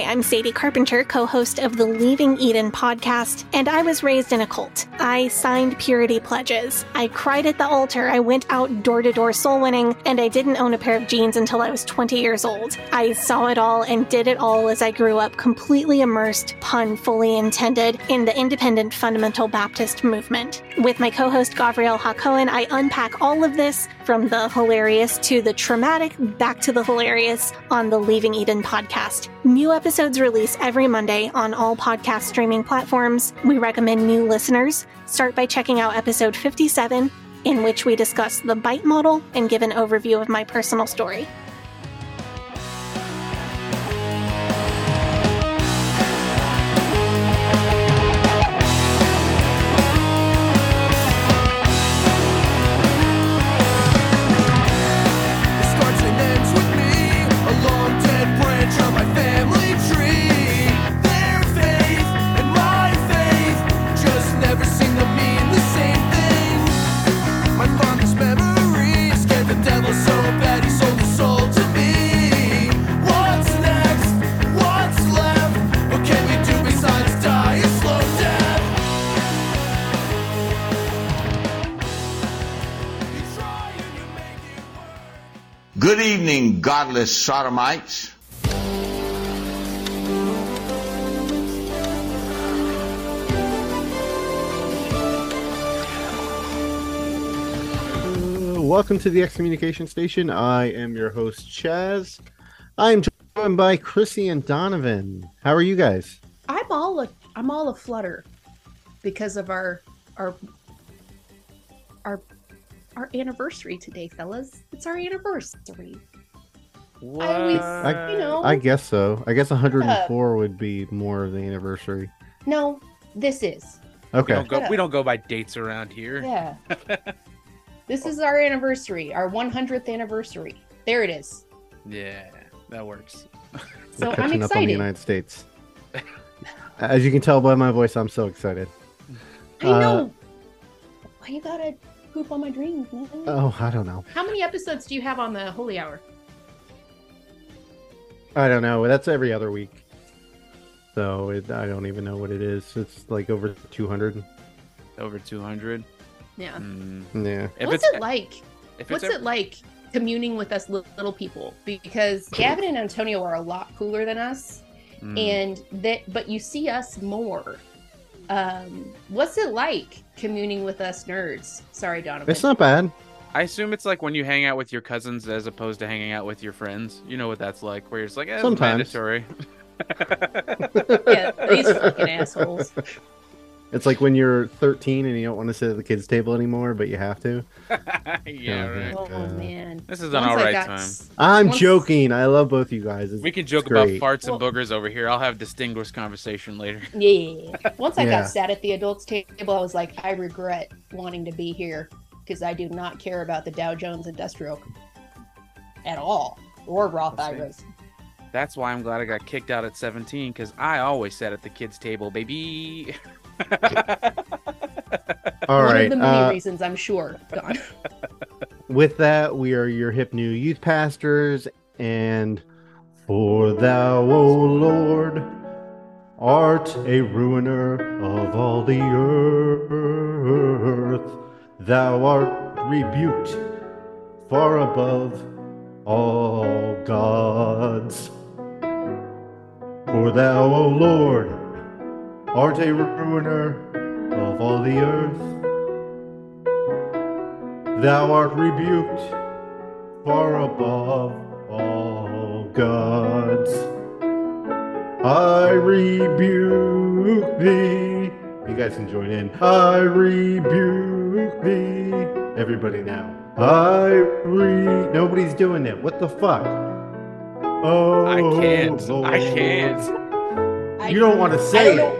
Hi, I'm Sadie Carpenter, co host of the Leaving Eden podcast, and I was raised in a cult. I signed purity pledges. I cried at the altar. I went out door to door soul winning, and I didn't own a pair of jeans until I was 20 years old. I saw it all and did it all as I grew up, completely immersed, pun fully intended, in the independent fundamental Baptist movement. With my co host Gavriel Hakohen, I unpack all of this from the hilarious to the traumatic, back to the hilarious on the Leaving Eden podcast. New episodes release every Monday on all podcast streaming platforms. We recommend new listeners start by checking out episode 57, in which we discuss the bite model and give an overview of my personal story. Godless sodomites. Uh, Welcome to the Excommunication Station. I am your host, Chaz. I'm joined by Chrissy and Donovan. How are you guys? I'm all a I'm all a flutter because of our our our our anniversary today, fellas. It's our anniversary. What? I always, I- you know, I guess so. I guess 104 would be more of the anniversary. no, this is. we Okay. don't go. We don't go by dates around here. Yeah. this is our anniversary, our 100th anniversary. There it is. Yeah, that works. So We're I'm catching up on the excited. United States. As you can tell by my voice, I'm so excited. I Uh, know. Why you gotta poop on my dreams, man? Oh, I don't know. How many episodes do you have on the Holy Hour? I don't know. That's every other week. So it, I don't even know what it is. It's like over 200. Over two hundred. Yeah. Mm. Yeah. If What's it like? What's it's it like communing with us little people? Because Gavin and Antonio are a lot cooler than us, Mm. and that but you see us more. Um, what's it like communing with us nerds? Sorry, Donovan. It's not bad. I assume it's like when you hang out with your cousins as opposed to hanging out with your friends. You know what that's like, where it's like, eh, it's Sometimes. mandatory. yeah, these fucking assholes. It's like when you're 13 and you don't want to sit at the kids' table anymore, but you have to. yeah, right. Oh Uh, man, This is an Once I alright got time. s- I'm Once- joking. I love both you guys. It's, We can joke about great. farts and Well- boogers over here. I'll have distinguished conversation later. Yeah. Once I Yeah. got sat at the adults table, I was like, I regret wanting to be here because I do not care about the Dow Jones Industrial at all, or Roth Let's see. IRAs. That's why I'm glad I got kicked out at 17 because I always sat at the kids' table, baby. All One right. of the many uh, reasons, I'm sure. Gone. with that, we are your hip new youth pastors, and for thou, O Lord, art a ruiner of all the earth. Thou art rebuked far above all gods. For thou, O Lord, art a ruiner of all the earth. Thou art rebuked far above all gods. I rebuke thee. You guys can join in. I rebuke thee. Everybody now. I re. Nobody's doing it. What the fuck? Oh, I can't. I can't. You don't want to say it.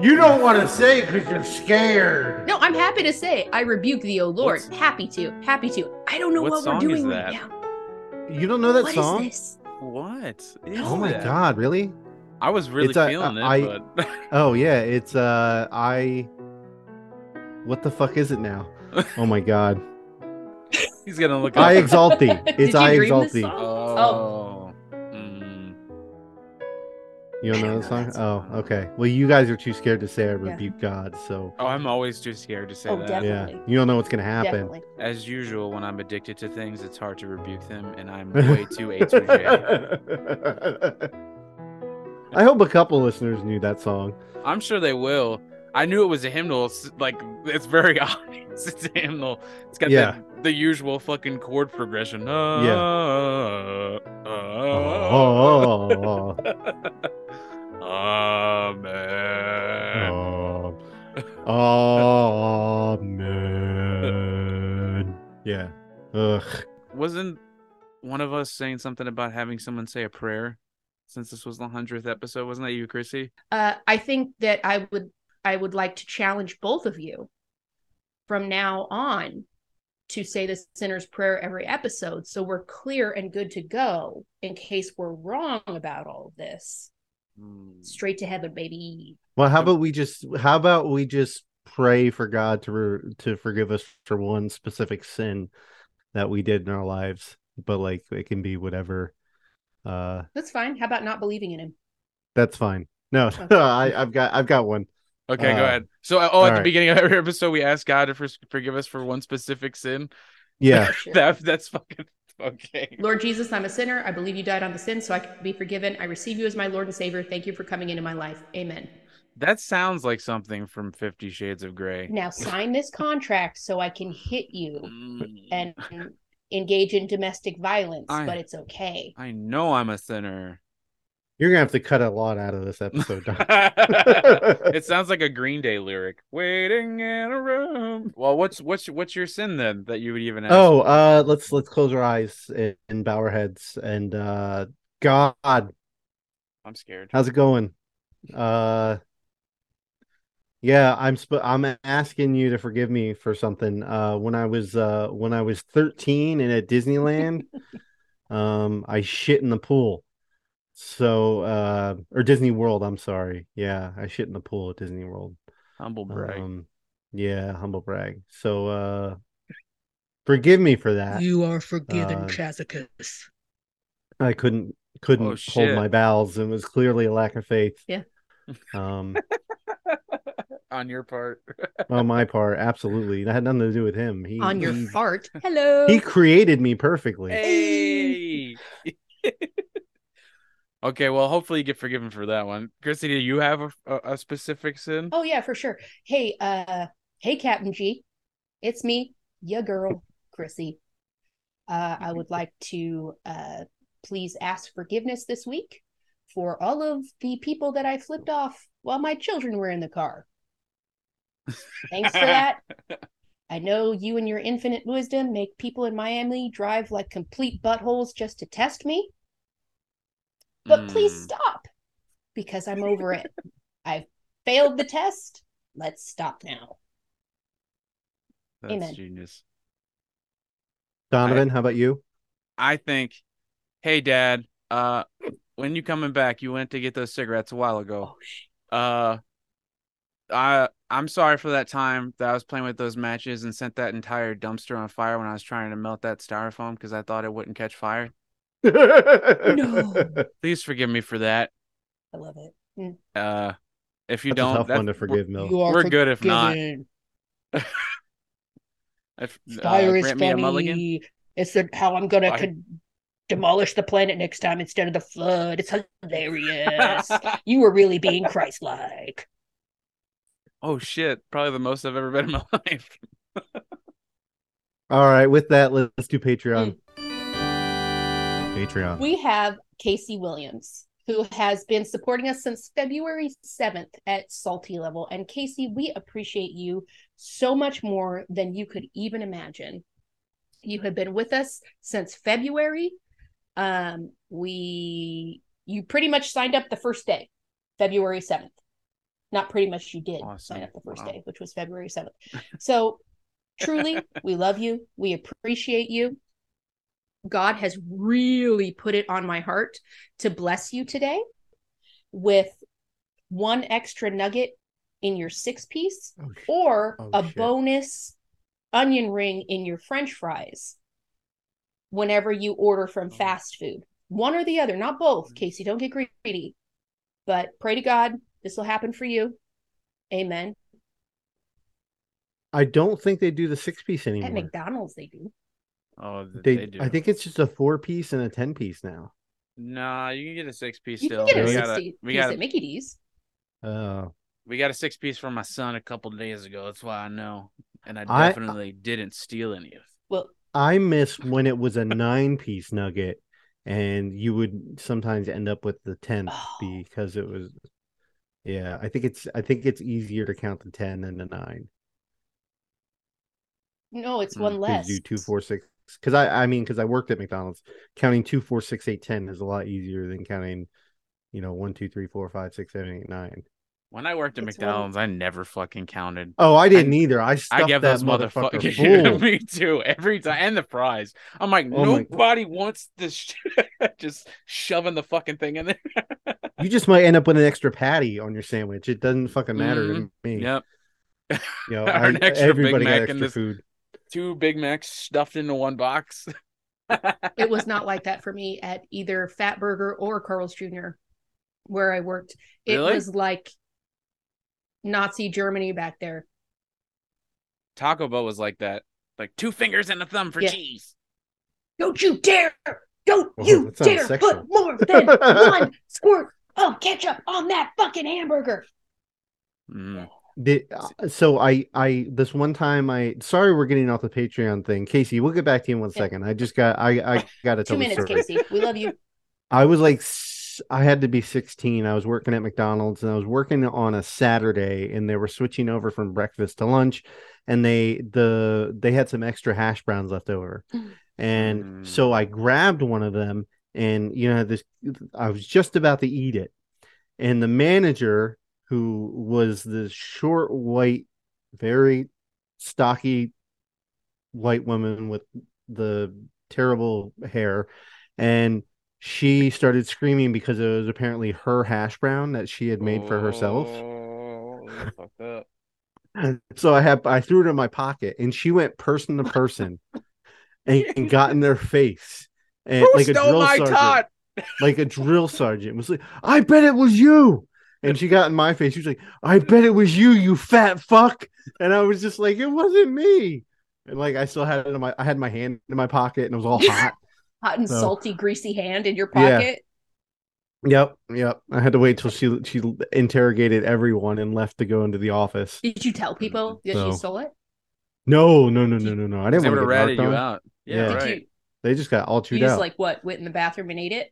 You don't want to say it because you're scared. No, I'm happy to say I rebuke thee, O Lord. What's- Happy to, happy to. I don't know What what, we're doing is right now. You don't know that What is song? this? What? is Oh my that? god, really? I was really It's a- feeling I- it, but Oh yeah, it's uh I What the fuck is it now? Oh my god. he's gonna look I exalt thee. It's I exalt thee. song? Oh. Mm. You don't know don't the song? Oh, okay. Well, you guys are too scared to say I Yeah. rebuke God, so Oh, I'm always too scared to say Oh, that. definitely. yeah, you don't know what's gonna happen. Definitely. As usual, when I'm addicted to things, it's hard to rebuke them, and I'm way too A to J. I hope a couple listeners knew that song. I'm sure they will. I knew it was a hymnal. s- Like it's very obvious. It's a hymnal. It's got Yeah. the, the usual fucking chord progression. Yeah. Uh, Oh, Amen. oh, Amen. Yeah. Ugh. Wasn't one of us saying something about having someone say a prayer since this was the hundredth episode? Wasn't that you, Chrissy? Uh, I think that I would I would like to challenge both of you from now on to say the sinner's prayer every episode so we're clear and good to go in case we're wrong about all of this. Straight to heaven, baby. Well, how about we just how about we just pray for God to re- to forgive us for one specific sin that we did in our lives, but like it can be whatever. Uh, That's fine. How about not believing in him? that's fine. No, Okay. I, I've got I've got one. Okay, go Uh, ahead. So, oh, at the right. beginning of every episode, we ask God to for- forgive us for one specific sin. Yeah, Sure. That that's fucking okay. Lord Jesus, I'm a sinner. I believe you died on the sin so I can be forgiven. I receive you as my Lord and Savior. Thank you for coming into my life. Amen. That sounds like something from Fifty Shades of Grey. Now sign this contract so I can hit you Mm. and engage in domestic violence, I- but it's okay. I know I'm a sinner. You're gonna have to cut a lot out of this episode. It sounds like a Green Day lyric. Waiting in a room. Well, what's what's what's your sin then that you would even ask? oh, uh, let's let's close our eyes and, and bow our heads and uh, God, I'm scared. how's it going? Uh, yeah, I'm sp- I'm asking you to forgive me for something. Uh, when I was uh when I was 13 and at Disneyland, um, I shit in the pool. So, uh, or Disney World. I'm sorry. Yeah, I shit in the pool at Disney World. Humble brag. Um, yeah, humble brag. So, uh, forgive me for that. You are forgiven, Uh, Chazicus. I couldn't couldn't Oh, hold my bowels. It was clearly a lack of faith. Yeah. Um, On your part. on my part, absolutely. That had nothing to do with him. He On your he, fart. Hello. he created me perfectly. Hey. okay, well, hopefully you get forgiven for that one. Chrissy, do you have a, a, a specific sin? Oh yeah, for sure. Hey, uh, hey, Captain G, it's me, ya girl, Chrissy. Uh, I would like to uh, please ask forgiveness this week for all of the people that I flipped off while my children were in the car. Thanks for that. I know you and your infinite wisdom make people in Miami drive like complete buttholes just to test me. But please Mm. stop because I'm over it. I've failed the test. Let's stop now. That's Amen. genius. Donovan, how about you? I think, hey, Dad, uh, when you coming back? You went to get those cigarettes a while ago. Oh, Uh, I I'm sorry for that time that I was playing with those matches and sent that entire dumpster on fire when I was trying to melt that styrofoam because I thought it wouldn't catch fire. No. Please forgive me for that. I love it. Mm. Uh, if you That's a don't, tough that's, one to forgive, Mil. You are we're good if not. forgiven. If, uh, Fire is grant me a mulligan. funny. It's the, how I'm gonna con- demolish the planet next time instead of the flood. It's hilarious. you were really being Christ-like. oh shit! Probably the most I've ever been in my life. All right, with that, let's do Patreon. Mm. Patreon. We have Casey Williams, who has been supporting us since February 7th at Salty Level. And Casey, we appreciate you so much more than you could even imagine. You have been with us since February. Um, we you pretty much signed up the first day, February 7th. Not pretty much you did Awesome. sign up the first Wow. day, which was February 7th. So truly, we love you. We appreciate you. God has really put it on my heart to bless you today with one extra nugget in your six piece Oh, or Oh, a shit. bonus onion ring in your french fries whenever you order from oh. fast food. One or the other, not both. Mm. Casey, don't get greedy. But pray to God this will happen for you. Amen. I don't think they do the six piece anymore. At McDonald's they do. Oh, they, they, do. I think it's just a four piece and a ten piece now. Nah, you can get a six piece You still. can get a we 60 got a, piece we got at a, Mickey D's. Uh, we got a six piece from my son a couple days ago. That's why I know, and I I- definitely didn't steal any of. it. Well, I miss when it was a nine piece nugget, and you would sometimes end up with the tenth Oh. because it was. Yeah, I think it's I think it's easier to count the ten than the nine. no, it's one less. You do two, four, six. Because I I mean because I worked at McDonald's, counting two, four, six, eight, ten is a lot easier than counting, you know, one, two, three, four, five, six, seven, eight, nine. When I worked at It's one- McDonald's, I never fucking counted. Oh, I didn't either. I stuffed I give that those motherfucker motherfuckers full. me too every time, and the fries. I'm like, Oh nobody wants this. Just shoving the fucking thing in there. You just might end up with an extra patty on your sandwich. It doesn't fucking matter to mm-hmm. me. Yep, You know, Or I, an extra Big everybody got extra in this- food. Two Big Macs stuffed into one box. it was not like that for me at either Fat Burger or Carl's Jr. where I worked. It Really? was like Nazi Germany back there. Taco Bell was like that, like two fingers and a thumb for Yeah. cheese. Don't you dare! Don't Oh, you dare sexual. put more than one squirt of ketchup on that fucking hamburger. Mm. Did, uh, so I I this one time I sorry we're getting off the Patreon thing. Casey, we'll get back to you in one Yeah. second. I just got I I got to Two tell the minutes, story. Casey. We love you. I was like I had to be 16. I was working at McDonald's and I was working on a Saturday and they were switching over from breakfast to lunch and they the they had some extra hash browns left over. Mm. And Mm. so I grabbed one of them and you know this I was just about to eat it. And the manager who was this short white very stocky white woman with the terrible hair and she started screaming because it was apparently her hash brown that she had made for herself. Oh, that's fucked up. So I had I threw it in my pocket and she went person to person and, and got in their face. And Who like a drill my sergeant, tot? like a drill sergeant was like, I bet it was you. And she got in my face. She was like, I bet it was you, you fat fuck. And I was just like, it wasn't me. And like I still had it in my I had my hand in my pocket and it was all hot. Hot and So- salty, greasy hand in your Yeah. pocket. Yep, yep. I had to wait till she she interrogated everyone and left to go into the office. Did you tell people that So- you stole it? No, no, no, no, no, no. I didn't They want to have ratted you on. out. Yeah, Yeah. Right. you, They just got all you chewed just out. like what? Went in the bathroom and ate it?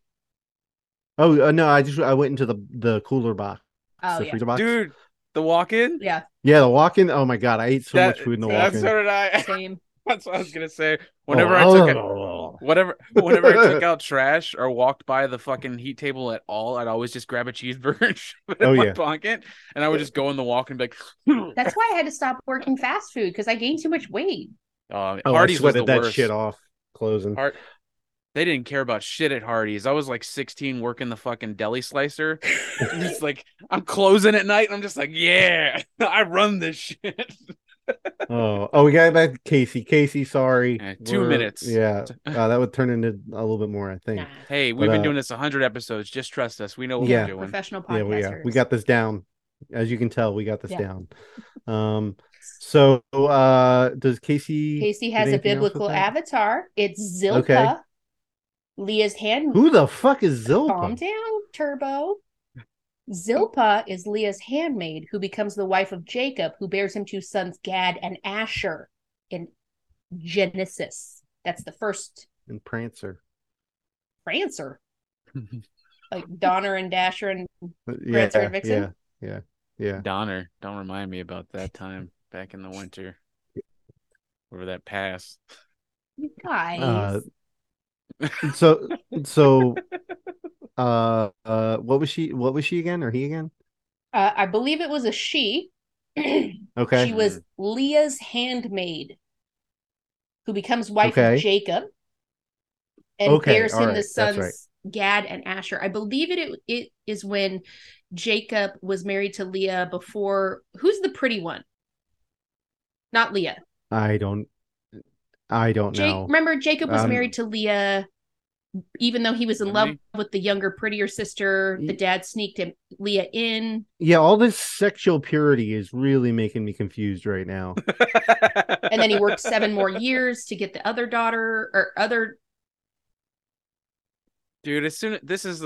Oh uh, no, I just I went into the the cooler box, Oh the yeah, freezer box. Dude, the walk-in. yeah, Yeah, the walk-in. Oh my god, I ate so That- much food in the walk-in. so did I. same. That's what I was gonna say. Whenever Oh, I took it, oh. whatever, whenever I took out trash or walked by the fucking heat table at all, I'd always just grab a cheeseburger and shove it in Oh, my yeah. pocket, and I would just go in the walk and be like, That's why I had to stop working fast food because I gained too much weight. uh, Oh, Hardee's I was the sweated that worst. shit off closing. Har- they didn't care about shit at Hardee's. I was like 16 working the fucking deli slicer. And it's like I'm closing at night and I'm just like, yeah, I run this shit. Oh, oh, we got back to Casey. Casey, sorry. Yeah, two We're- minutes. Yeah, uh, that would turn into a little bit more, I think. Nah, hey, we've But, been uh, doing this 100 episodes. Just trust us. We know what Yeah. we're doing. professional Yeah, podcasters. we yeah, we got this down. As you can tell, we got this Yeah. down. Um, so uh, does Casey? Casey has a anything else with biblical avatar. It's Zilpah, Okay. Leah's hand. Who the fuck is Zilpah? Calm down, Turbo. Zilpah is Leah's handmaid who becomes the wife of Jacob, who bears him two sons, Gad and Asher, in Genesis. That's the first And Prancer. Prancer. Like Donner and Dasher and Yeah, Prancer and Vixen? yeah, yeah, yeah. Donner, don't remind me about that time back in the winter. Over that pass. you guys. Uh, So, so, uh, uh, what was she? What was she again, or he again? Uh, I believe it was a she. Okay. She was Leah's handmaid who becomes wife Okay. of Jacob and Okay, bears him right, the sons right. Gad and Asher. I believe it, it it is when Jacob was married to Leah before who's the pretty one? Not Leah. I don't. I don't Jake know. remember Jacob was Um, married to Leah even though he was in love Really? with the younger, prettier sister, the dad sneaked him Leah in. Yeah, all this sexual purity is really making me confused right now. and then he worked seven more years to get the other daughter or other Dude, as soon this is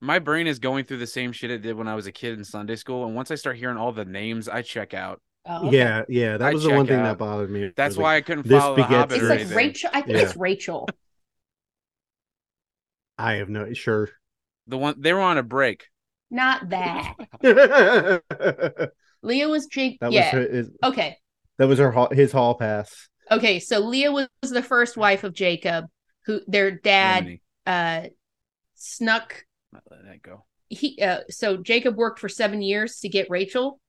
my brain is going through the same shit it did when I was a kid in Sunday school, and once I start hearing all the names, I check out. Oh, okay. Yeah, yeah, that I was the one thing out. that bothered me. That's I like, why I couldn't this follow the begets Hobbit It's like anything. Rachel. I think Yeah. it's Rachel. I have no sure. The one they were on a break. Not that. that Leah was Jake. was yeah. her, his, Okay. that was her hall, his hall pass. Okay. So Leah was the first wife of Jacob, who their dad uh snuck Not letting that go. he uh so Jacob worked for seven years to get Rachel.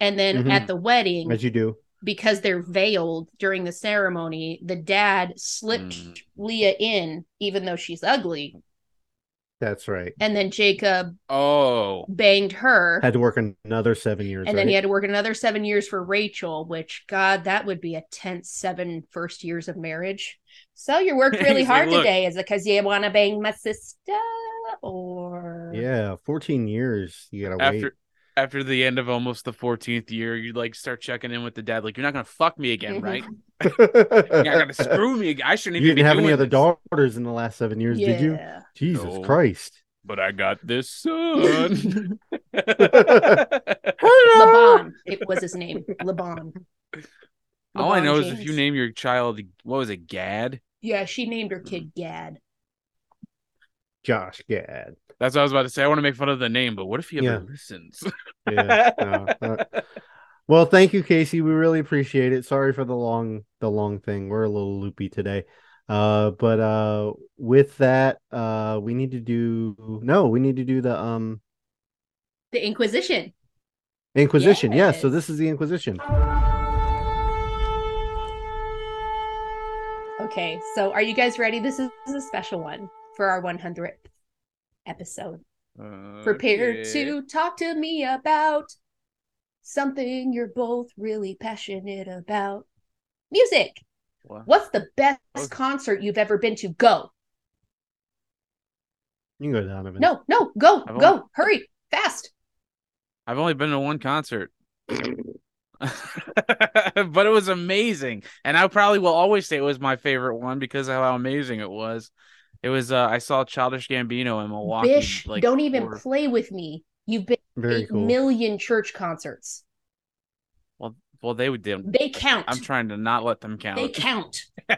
And then Mhm. at the wedding, As you do. because they're veiled during the ceremony, the dad slipped Mm. Leah in, even though she's ugly. That's right. And then Jacob Oh, banged her. Had to work another seven years. and then he had to work another seven years for Rachel, which God, that would be a tense seven first years of marriage. So you worked really He's like, hard today. Is it because you want to bang my sister, or Yeah, 14 years. You gotta after wait. After the end of almost the 14th year, you like start checking in with the dad, like you're not gonna fuck me again, Mhm. right? You're not gonna screw me. again. I shouldn't You even didn't be have any doing other this. daughters in the last seven years, did you? Jesus No. Christ. But I got this son. Laban, it was his name, Laban. All I LeBron know is if you name your child, what was it, Gad? yeah, she named her kid Gad. Josh Gad. That's what I was about to say. I want to make fun of the name, but what if he ever Yeah. listens? Yeah. no, uh, well, thank you, Casey. We really appreciate it. Sorry for the long the long thing. We're a little loopy today. Uh but uh with that, uh we need to do no, we need to do the um The Inquisition. Inquisition. Yes, so this is the Inquisition. Okay, so are you guys ready? This is a special one for our 100th episode. Oh, Prepare Okay. to talk to me about something you're both really passionate about. Music. What? What's the best Okay. concert you've ever been to? Go. You can go Donovan. No, no, go, I've go, only- hurry, fast. I've only been to one concert. but it was amazing. And I probably will always say it was my favorite one because of how amazing it was. It was uh I saw Childish Gambino in Milwaukee. Bish, like don't even four- play with me. You've been Very eight cool. million church concerts. well well they would do They count. I'm trying to not let them count. They count.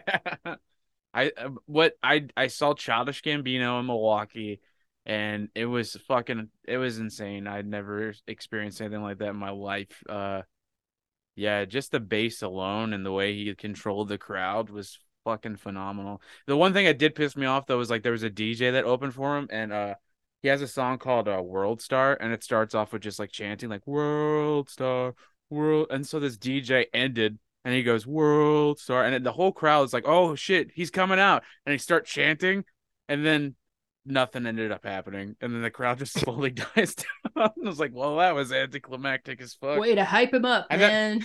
I uh, what I I saw Childish Gambino in Milwaukee, and it was fucking it was insane. I'd never experienced anything like that in my life. Uh, yeah, just the bass alone and the way he controlled the crowd was fucking phenomenal. The one thing that did piss me off though was like there was a DJ that opened for him, and uh, he has a song called uh, "World Star," and it starts off with just like chanting like "World Star." World, and so this DJ ended and he goes world star and then the whole crowd is like oh shit he's coming out and he start chanting and then nothing ended up happening and then the crowd just slowly dies down i was like well that was anticlimactic as fuck Way to hype him up, got- man.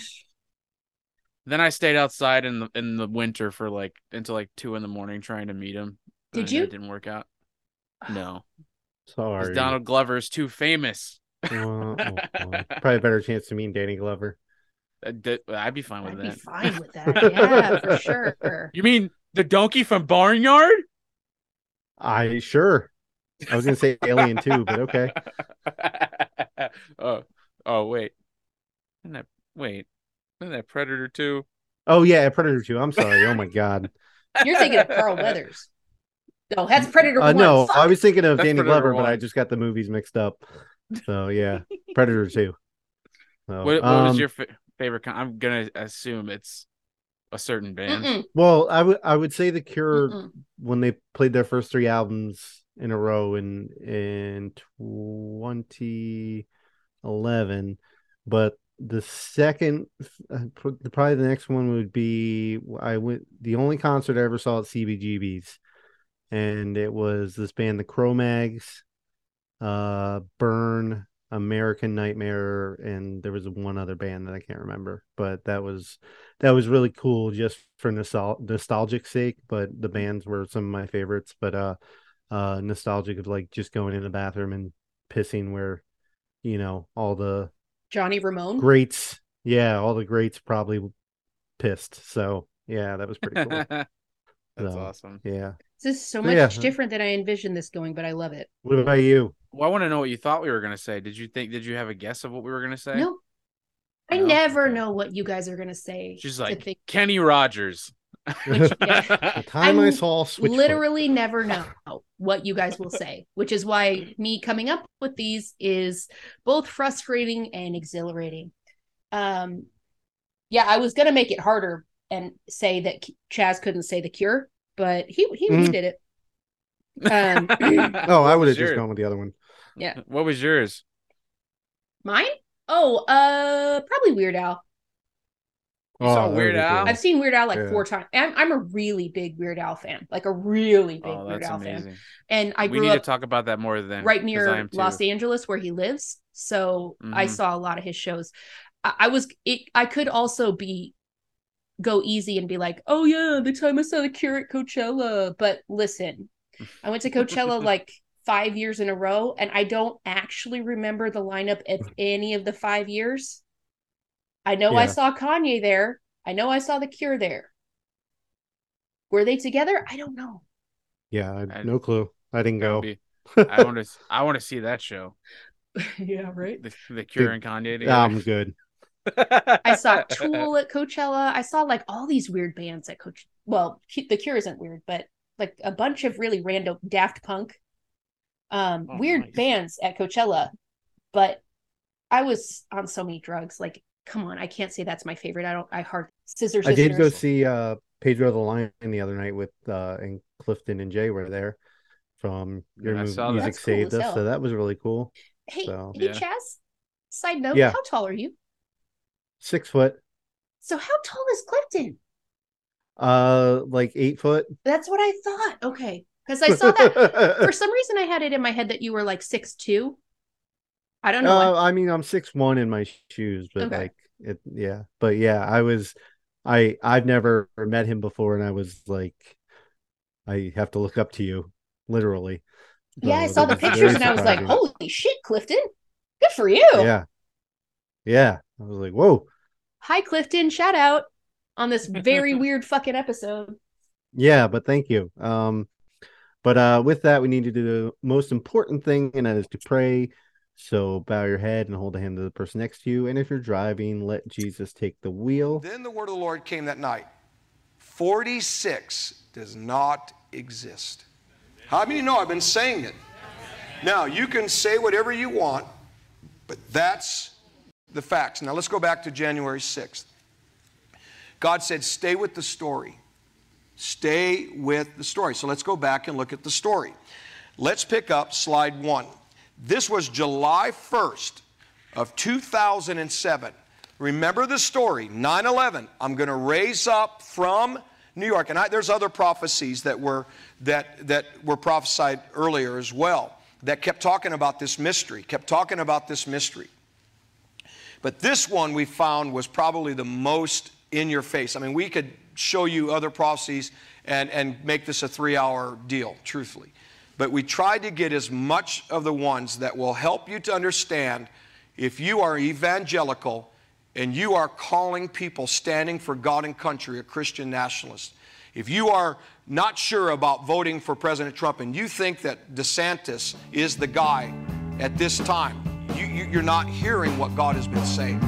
Then i stayed outside in the in the winter for like until like two in the morning trying to meet him Did you? it didn't work out No. Sorry. donald glover is too famous Well, oh, boy. Probably a better chance to meet Danny Glover. Uh, d- i'd be fine with I'd be that fine with that. Yeah, for sure. you mean the donkey from barnyard I sure. I was gonna say Alien too, but okay. oh, oh, wait. Isn't that wait? Isn't that Predator too? Oh yeah, Predator 2. I'm sorry. Oh my god. You're thinking of Carl Weathers. No, that's Predator Uh, One. no, Fuck. I was thinking of That's Danny Predator Glover, but I just got the movies mixed up. So yeah, Predator 2. So, What, what um, was your fa- favorite? Con- I'm gonna assume it's a certain band. Mm-mm, Well, I would I would say the Cure mm-mm. when they played their first three albums in a row in in 2011, but the second uh, pr- probably the next one would be I went the only concert I ever saw at CBGB's, and it was this band the Cro-Mags, uh, Burn, American Nightmare, and there was one other band that I can't remember, but that was that was really cool just for nostal- nostalgic sake. But the bands were some of my favorites, but uh, uh, nostalgic of like just going in the bathroom and pissing where, you know, all the Johnny Ramone. greats, yeah, all the greats probably pissed. So yeah, that was pretty cool. That's So, awesome. Yeah. This is so So, much yeah. different than I envisioned this going, but I love it. What about you? Well, I want to know what you thought we were gonna say. Did you think? Did you have a guess of what we were gonna say? No, I No? never Okay. know what you guys are gonna say. She's like think- Kenny Rogers. Which- The time I I'm saw Switchfoot. literally never know what you guys will say, which is why me coming up with these is both frustrating and exhilarating. Um, yeah, I was gonna make it harder and say that Chaz couldn't say the cure, but he he, he Mhm. did it. Um, Oh, I would have just gone with the other one. yeah, What was yours? mine. Oh, uh, probably Weird Al. You saw Weird Al? I've seen Weird Al like Yeah. four times. I'm, I'm a really big Weird Al fan, like a really big Oh, Weird that's Al fan. And I we grew need up to talk about that more than right near. Los Angeles where he lives. So I Mhm. saw a lot of his shows. I, I was it I could also be go easy and be like, oh yeah, the time I saw the cure at Coachella. But listen, I went to Coachella like five years in a row, and I don't actually remember the lineup of any of the five years. I know I saw Kanye there. I know I saw the cure there. Were they together? I don't know. Yeah, I, I- no clue. I didn't go. be- I want to. I want to see that show. yeah, right. The, the Cure and Kanye. Together. I'm good. I saw Tool at Coachella. I saw like all these weird bands at Coach. Well, Cu- The Cure isn't weird, but like a bunch of really random Daft Punk, um, Oh, weird nice. bands at Coachella. But I was on so many drugs. Like, come on, I can't say that's my favorite. I don't. I hard scissors. I did go see uh Pedro the Lion the other night with uh and Clifton and Jay were there from your Yeah, movie. Music That's cool Saved Us, so that was really cool. Hey, So- hey, Yeah. Chaz. Side note: Yeah. How tall are you? Six foot, So how tall is Clifton? uh, like eight foot. That's what I thought. Okay, because I saw that for some reason I had it in my head that you were like six two. I don't know. Uh, I mean, I'm six one in my shoes, but Okay. like it, yeah. But yeah, I was, I I've never met him before, and I was like, I have to look up to you, literally. yeah, I saw the pictures and I was like, "Holy shit, Clifton! Good for you." Yeah, yeah. I was like, whoa, Hi, Clifton. Shout out on this very weird fucking episode. yeah. But thank you. Um, but uh, with that, we need to do the most important thing, and that is to pray. So bow your head and hold the hand of the person next to you. And if you're driving, let Jesus take the wheel. Then the word of the Lord came that night. 46 does not exist. How many know I've been saying it? Now, you can say whatever you want, but that's the facts. Now, let's go back to January 6th. God said, Stay with the story. Stay with the story. So let's go back and look at the story. Let's pick up slide one. This was July 1st of 2007. Remember the story 9 11. I'm going to raise up from New York. And I, there's other prophecies that were, that, that were prophesied earlier as well that kept talking about this mystery, kept talking about this mystery. But this one we found was probably the most in your face. I mean, we could show you other prophecies and, and make this a three hour deal, truthfully. But we tried to get as much of the ones that will help you to understand if you are evangelical and you are calling people standing for God and country, a Christian nationalist. If you are not sure about voting for President Trump and you think that DeSantis is the guy at this time, you, you're not hearing what God has been saying.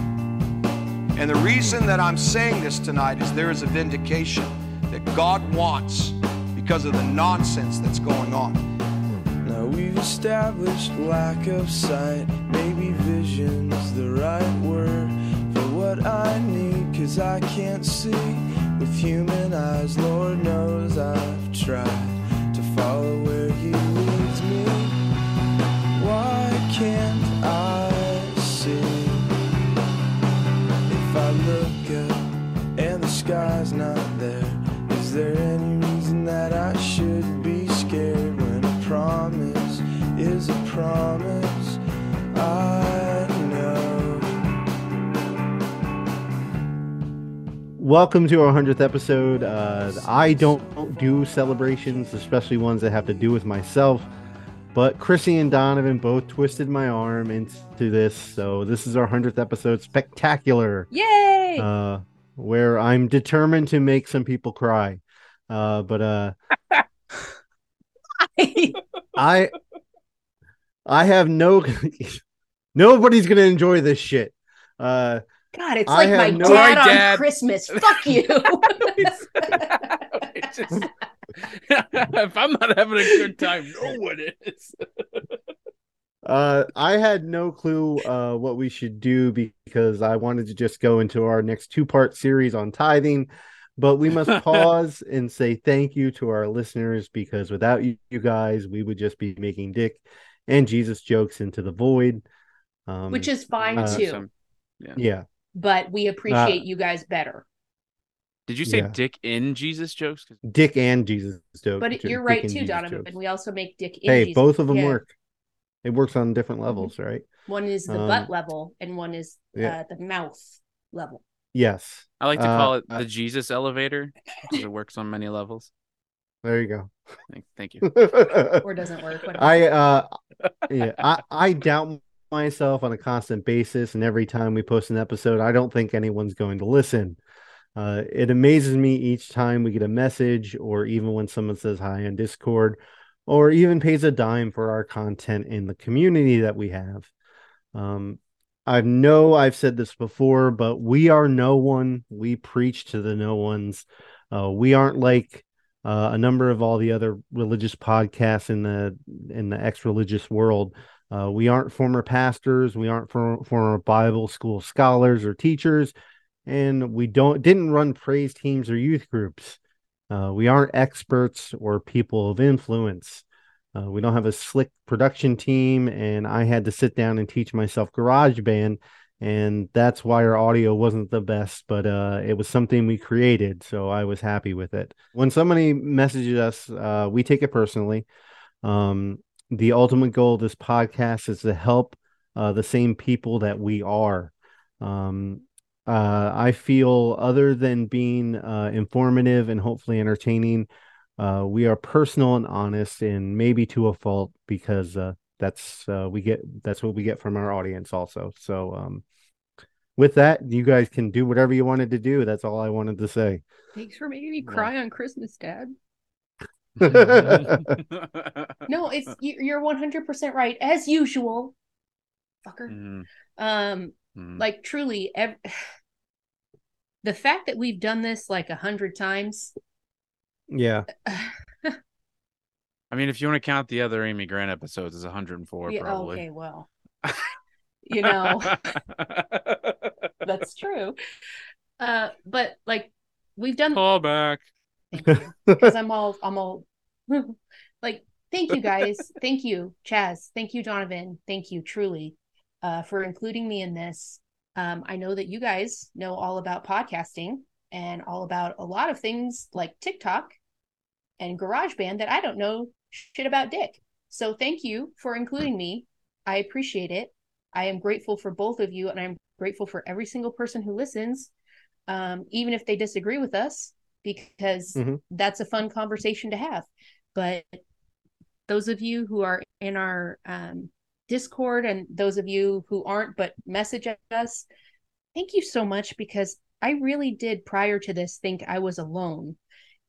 And the reason that I'm saying this tonight is there is a vindication that God wants because of the nonsense that's going on. Now we've established lack of sight. Maybe vision's the right word for what I need. Cause I can't see with human eyes. Lord knows I've tried to follow where He leads me. Why can't I see? If I look up and the sky's not there, is there any promise I know. Welcome to our 100th episode. Uh, I don't do celebrations, especially ones that have to do with myself. But Chrissy and Donovan both twisted my arm into this. So this is our 100th episode. Spectacular. Yay! Uh, where I'm determined to make some people cry. Uh, but uh, I I have no nobody's gonna enjoy this shit. Uh God, it's I like my no- dad on Dad. Christmas. Fuck you. Just- if I'm not having a good time, no one is. uh I had no clue uh what we should do because I wanted to just go into our next two-part series on tithing, but we must pause and say thank you to our listeners because without you, you guys, we would just be making dick and Jesus jokes into the void. Um Which is fine uh, too. Some- yeah. but we appreciate you guys better. Did you say Yeah. dick in Jesus jokes? Dick and Jesus jokes. But it- you're dick right too, Jesus Donovan. jokes. We also make Dick in Hey, Jesus. both of them Yeah. work. It works on different levels, right? One is the Um, butt level, and one is yeah. uh, the mouth level. Yes. I like to Uh, call it uh, the Jesus elevator because it works on many levels. There you go. Thank, thank you. Or doesn't work. Whatever. I uh yeah, I, I doubt myself on a constant basis and every time we post an episode, I don't think anyone's going to listen. Uh it amazes me each time we get a message or even when someone says hi on Discord or even pays a dime for our content in the community that we have. Um I know I've said this before, but we are no one. We preach to the no ones. Uh, we aren't like uh, a number of all the other religious podcasts in the in the ex-religious world. Uh, we aren't former pastors. We aren't for, former Bible school scholars or teachers, and we don't didn't run praise teams or youth groups. Uh, we aren't experts or people of influence. Uh, we don't have a slick production team, and I had to sit down and teach myself GarageBand, and that's why our audio wasn't the best, but uh, it was something we created, so I was happy with it. When somebody messages us, uh, we take it personally. Um, the ultimate goal of this podcast is to help uh, the same people that we are. Um, uh, I feel, other than being uh, informative and hopefully entertaining, uh, we are personal and honest, and maybe to a fault because uh, that's uh, we get that's what we get from our audience also. So, um, with that, you guys can do whatever you wanted to do. That's all I wanted to say. Thanks for making me Well- cry on Christmas, Dad. No, it's you- you're 100 percent right as usual, fucker. Mhm, Um, mhm. like truly, ev- the fact that we've done this like a hundred times. I mean, if you want to count the other Amy Grant episodes, it's 104 Yeah, probably. okay, well, you know that's true. Uh, but like we've done Call back. because I'm all I'm all like thank you guys thank you Chaz thank you Donovan thank you truly uh, for including me in this um, I know that you guys know all about podcasting and all about a lot of things like TikTok and GarageBand that I don't know shit about dick so thank you for including me I appreciate it I am grateful for both of you and I'm grateful for every single person who listens um, even if they disagree with us because Mhm. that's a fun conversation to have. But those of you who are in our um, Discord and those of you who aren't but message us, thank you so much because I really did prior to this think I was alone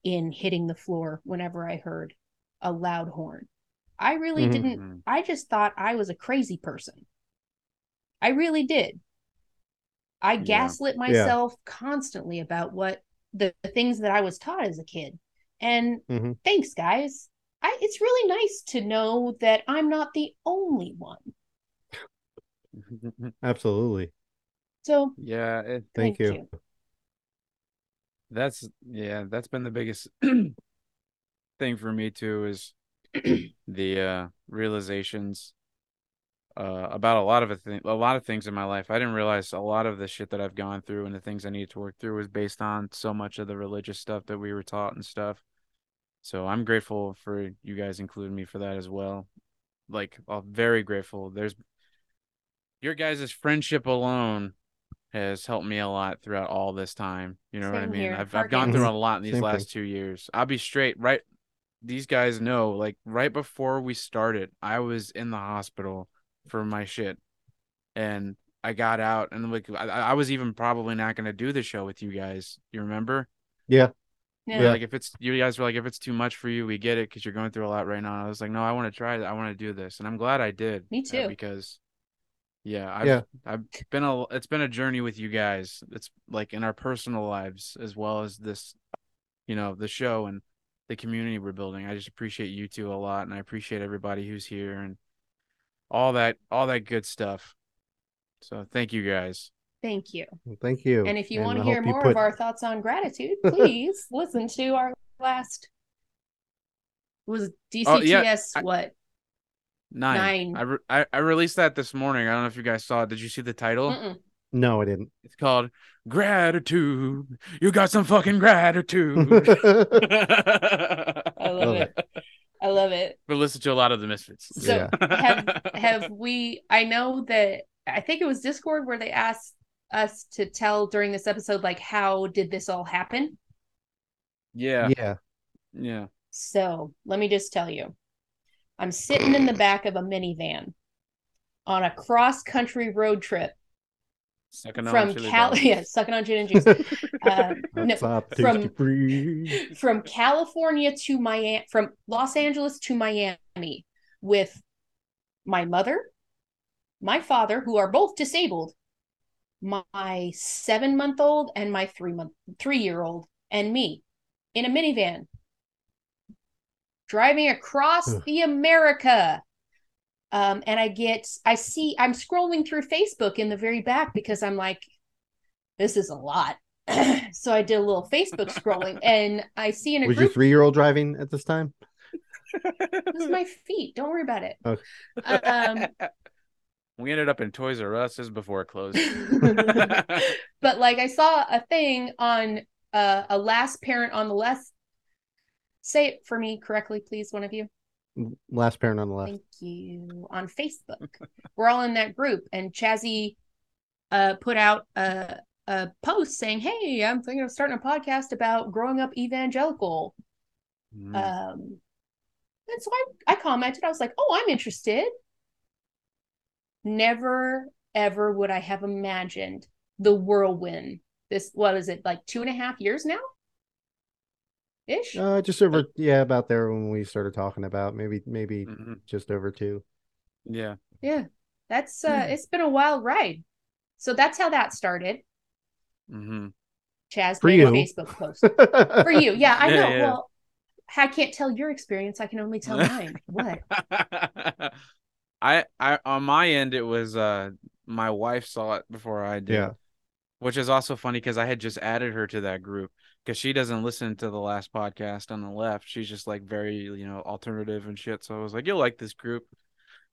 in hitting the floor whenever I heard a loud horn. I really Mhm. didn't, Mhm. I just thought I was a crazy person. I really did. I Yeah. gaslit myself constantly about what the, the things that I was taught as a kid. And Mhm. thanks, guys. I, it's really nice to know that I'm not the only one. absolutely. So yeah, it, Thank, Thank you. you. that's yeah, that's been the biggest thing for me too is the uh realizations uh about a lot of a thing a lot of things in my life. I didn't realize a lot of the shit that I've gone through and the things I needed to work through was based on so much of the religious stuff that we were taught and stuff. So I'm grateful for you guys including me for that as well. Like I'm very grateful. There's your guys' friendship alone has helped me a lot throughout all this time. You know what I mean? here. I've Hard I've gone through a lot in these Same last two years. I'll be straight. Right, these guys know. Like right before we started, I was in the hospital for my shit, and I got out, and like I, I was even probably not gonna do the show with you guys. You remember? Yeah. Yeah. Like if it's you guys were like, if it's too much for you, we get it because you're going through a lot right now. And I was like, no, I want to try that. I want to do this, and I'm glad I did. Me uh, too. because, yeah, I've Yeah. I've been a it's been a journey with you guys. It's like in our personal lives as well as this, you know, the show and the community we're building. I just appreciate you two a lot, and I appreciate everybody who's here and all that all that good stuff. So thank you guys. Thank you. Thank you. And if you And want I to hear more put- of our thoughts on gratitude, please listen to our last was DCTS Oh, yeah, I- what? Nine. Nine. I, re- I I released that this morning. I don't know if you guys saw it. Did you see the title? Mm-mm. No, I didn't. It's called Gratitude. You got some fucking gratitude. I love Love it. I love it. but listen to a lot of the Misfits. So have have we I know that I think it was Discord where they asked us to tell during this episode like how did this all happen? yeah, yeah. yeah. So let me just tell you. I'm sitting in the back of a minivan on a cross country road trip Sucking on from chili Cal dogs. yeah, sucking on gin and juice. Uh, no, from- from California to Miami, from Los Angeles to Miami, with my mother, my father, who are both disabled, my seven month old and my three month three year old, and me in a minivan driving across the America. Um, and I get, I see, I'm scrolling through Facebook in the very back because I'm like, this is a lot. so I did a little Facebook scrolling and I see in a Was your three year old driving at this time? this is my feet. Don't worry about it. Okay. Um, we ended up in Toys R Us this is before it closed. but like I saw a thing on uh, a last parent on the left. Say it for me correctly, please, one of you. Last parent on the left. Thank you. On Facebook. We're all in that group. And Chazzy uh, put out a, a post saying, Hey, I'm thinking of starting a podcast about growing up evangelical. Mm. Um, and so I, I commented, I was like, Oh, I'm interested. Never, ever would I have imagined the whirlwind. This, what is it, like two and a half years now? Ish. Uh, just over, yeah, about there when we started talking about maybe, maybe Mhm. just over two. Yeah. Yeah. That's, uh, it's been a wild ride. So that's how that started. Mm-hmm. Chaz For made you. a Facebook post for you. Yeah, I Yeah, know. yeah. Well, I can't tell your experience. I can only tell mine. What? I I on my end it was uh my wife saw it before I did. Yeah. Which is also funny because I had just added her to that group because she doesn't listen to the last podcast on the left. She's just like very, you know, alternative and shit. So I was like, You'll like this group.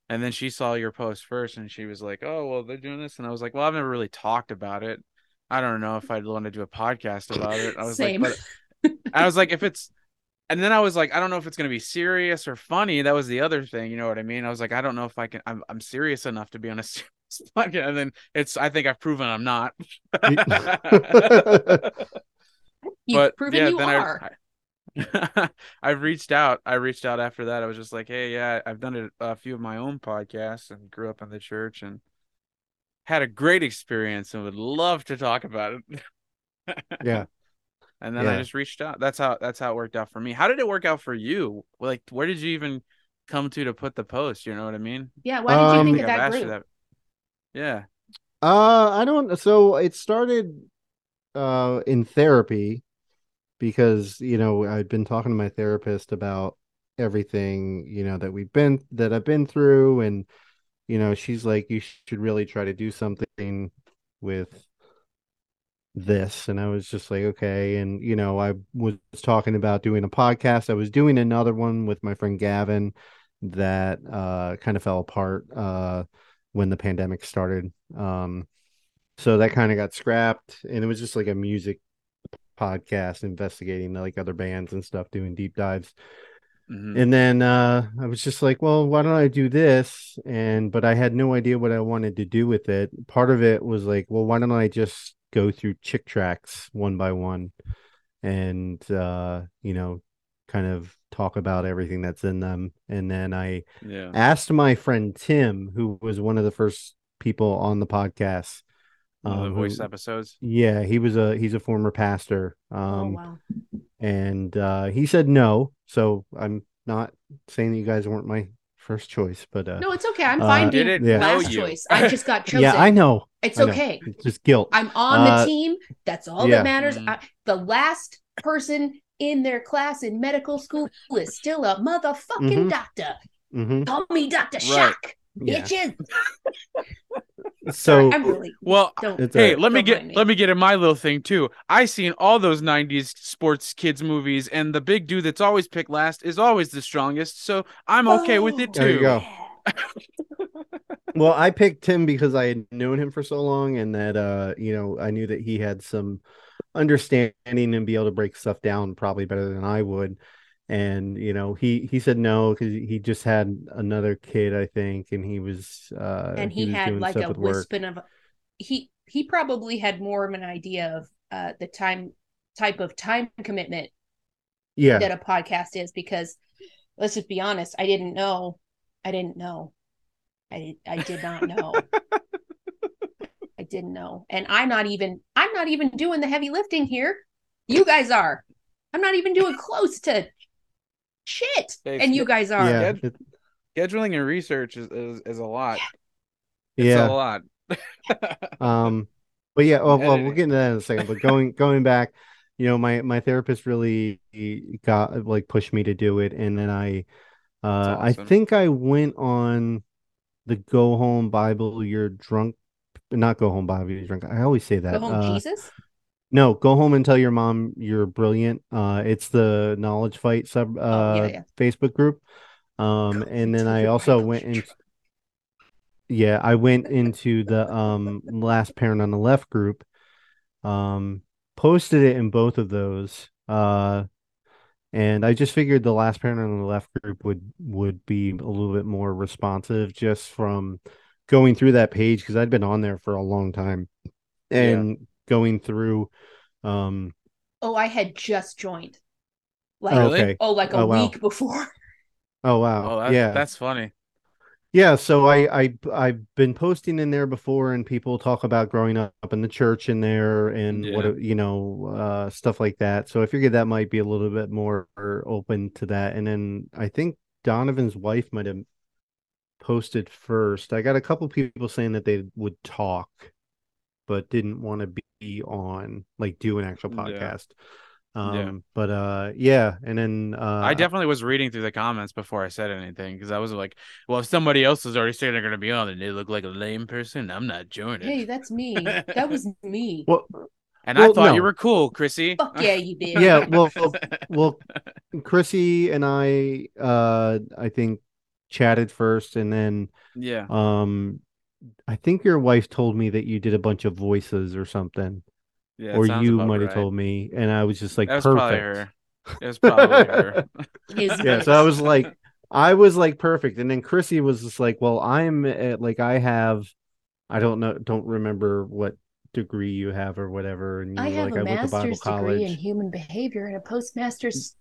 And then she saw your post first and she was like, Oh, well, they're doing this. And I was like, Well, I've never really talked about it. I don't know if I'd want to do a podcast about it. I was Same. like, but I was like, if it's and then I was like, I don't know if it's gonna be serious or funny. That was the other thing, you know what I mean? I was like, I don't know if I can. I'm I'm serious enough to be on a serious podcast. And then it's, I think I've proven I'm not. You've but proven yeah, you then are. I, I reached out. I reached out after that. I was just like, hey, yeah, I've done it, a few of my own podcasts and grew up in the church and had a great experience and would love to talk about it. Yeah. And then I just reached out. That's how that's how it worked out for me. How did it work out for you? Like, where did you even come to to put the post? You know what I mean? yeah. Why did you Um, think I of that group? that. Yeah. Uh, I don't. So it started uh in therapy because you know I'd been talking to my therapist about everything you know that we've been that I've been through, and you know she's like, you should really try to do something with this, and I was just like, okay, and you know I was talking about doing a podcast. I was doing another one with my friend Gavin that uh kind of fell apart uh when the pandemic started. Um, so that kind of got scrapped, and it was just like a music podcast investigating like other bands and stuff, doing deep dives. Mhm. and then uh i was just like well why don't i do this and but i had no idea what i wanted to do with it part of it was like well why don't i just go through Chick tracts one by one and uh you know kind of talk about everything that's in them and then i Yeah. asked my friend tim who was one of the first people on the podcast One of the um, voice episodes. yeah he was a he's a former pastor oh um wow. and uh he said no so i'm not saying that you guys weren't my first choice but uh No, it's okay. I'm Uh, fine being Didn't Yeah. last choice. I just got chosen. yeah i know It's I know. okay. it's just guilt I'm on Uh, the team. That's all yeah. that matters. Mhm. I, the last person in their class in medical school is still a motherfucking Mhm. doctor. hmm Call me Dr. Right. Shock. Yeah. Bitches. so I'm really Well, don't hey, alright. let me Don't get me. let me get in my little thing too. I seen all those '90s sports kids movies, and the big dude that's always picked last is always the strongest. So I'm okay with it too. There you go. well i picked him because i had known him for so long and that uh you know i knew that he had some understanding and be able to break stuff down probably better than i would and you know he he said no because he just had another kid i think and he was uh and he, was had like a with work. wisp of he he probably had more of an idea of uh the time type of time commitment yeah. that a podcast is because let's just be honest i didn't know i didn't know. I i did not know. I didn't know. And i'm not even i'm not even doing the heavy lifting here. You guys are. I'm not even doing close to shit. Hey, and you guys are. Yeah. Ed- Scheduling and research is is, is a lot. It's yeah. a lot. um but yeah well, well we'll get into that in a second but going going back you know my my therapist really got like pushed me to do it and then i uh i think i went on the go home bible you're drunk not go home bible you're drunk i always say that go home uh, jesus no go home and tell your mom you're brilliant. Uh it's the knowledge fight sub uh Oh, yeah, yeah. facebook group. Um Go and then i also went you're in drunk. yeah i went into the um last parent on the left group um posted it in both of those uh and i just figured the last parent on the left group would would be a little bit more responsive just from going through that page because i'd been on there for a long time. And going through um oh i had just joined like oh, okay oh like a Oh, wow. week before oh wow Oh, that, yeah that's funny. Yeah, so I I I've been posting in there before, and people talk about growing up in the church in there, and what Yeah. it- you know, uh, stuff like that. So I figured that might be a little bit more open to that. And then I think Donovan's wife might have posted first. I got a couple people saying that they would talk, but didn't want to be on, like do an actual podcast. Yeah. Um, but uh, yeah, and then uh, I definitely was reading through the comments before I said anything because I was like, well, if somebody else is already saying they're going to be on and they look like a lame person, I'm not joining. hey that's me that was me well, and I well, thought you were cool, Chrissy. fuck yeah you did yeah, well, well, Chrissy and I, uh, I think chatted first, and then, yeah. um, I think your wife told me that you did a bunch of voices or something, Yeah. or you might have right. told me, and I was just like, That was perfect. probably her. It was probably her. Yeah, so I was like, I was like perfect, and then Chrissy was just like, well, I'm at, like, I have, I don't know, don't remember what degree you have or whatever, and you I have like, a I went to Bible master's degree in human behavior and a postmaster's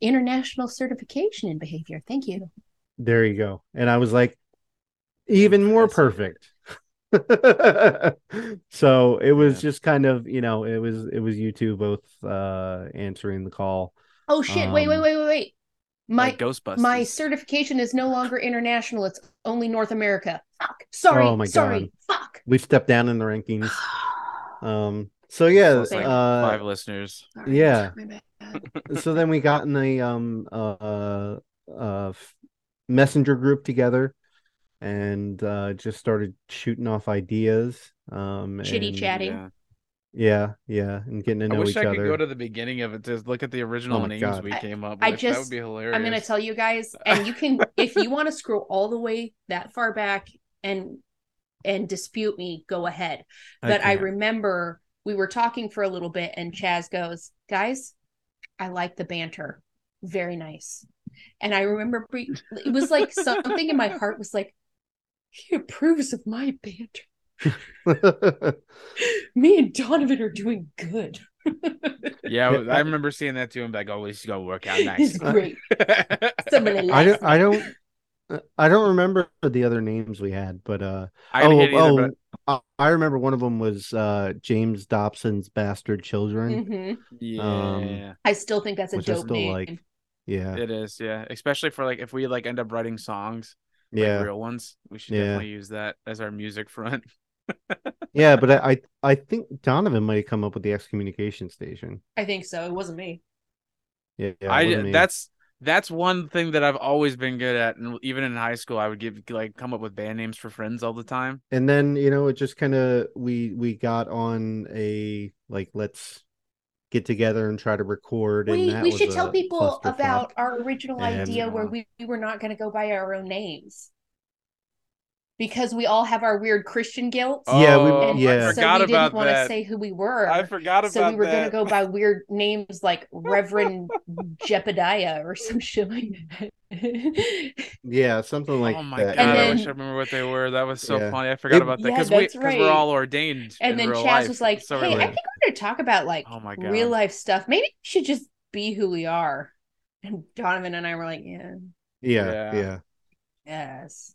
international certification in behavior. Thank you. There you go. And I was like, even more perfect. so it was Yeah. just kind of, you know, it was it was you two both uh answering the call. Oh shit! wait, wait, Um, wait, wait, wait. My like Ghostbusters. my certification is no longer international. It's only North America. Fuck. Sorry. Oh my sorry. Fuck. We've stepped down in the rankings. Um so yeah, So it's like uh five listeners. Sorry, yeah. so then we got in the um uh uh messenger group together and uh just started shooting off ideas. Um Chitty and- chatting. Yeah. Yeah, yeah, and getting to I know wish each I could other. go to the beginning of it to look at the original my names God. we I- came up with. I that just- would be hilarious. I'm gonna tell you guys, and you can if you want to scroll all the way that far back and and dispute me, go ahead. But I, can't. remember we were talking for a little bit, and Chaz goes, "Guys, I like the banter. Very nice." And I remember pre- it was like something in my heart was like, he approves of my banter. Me and Donovan are doing good. Yeah, Yeah, I I- remember seeing that too. and like, oh, this is gonna work out nice. It's great. Somebody I don't. I don't. I don't remember the other names we had, but uh, I oh, either, oh, but I- I remember one of them was uh James Dobson's Bastard Children. Mhm. yeah, um, I still think that's a Which dope name. like. Yeah, it is. Yeah, especially for like if we like end up writing songs, like yeah, real ones, we should Yeah. definitely use that as our music front. yeah. But I, I, I think Donovan might have come up with the excommunication station. I think so. It wasn't me. Yeah, yeah I me. that's that's one thing that I've always been good at, and even in high school, I would give like come up with band names for friends all the time. and then you know it just kind of we we got on a like let's get together and try to record. and We we should tell people about our original And, idea where uh, we, we were not going to go by our own names because we all have our weird Christian guilt. Yeah, we- Oh, and yeah. I so forgot we didn't about want to say who we were. I forgot about that. so we were going to go by weird names like Reverend Jebediah or some shit like that. Yeah, something like that. oh my that. god, And I then- wish I remember what they were. That was so Yeah. funny. I forgot It- about that Yeah, because we that's because right. we're all ordained. and in then real Chaz life. was like, So we're "Hey, I think we're going to talk about like oh my god, real life stuff. Maybe we should just be who we are." And Donovan and I were like, "Yeah, Yeah, Yeah. yeah, yes."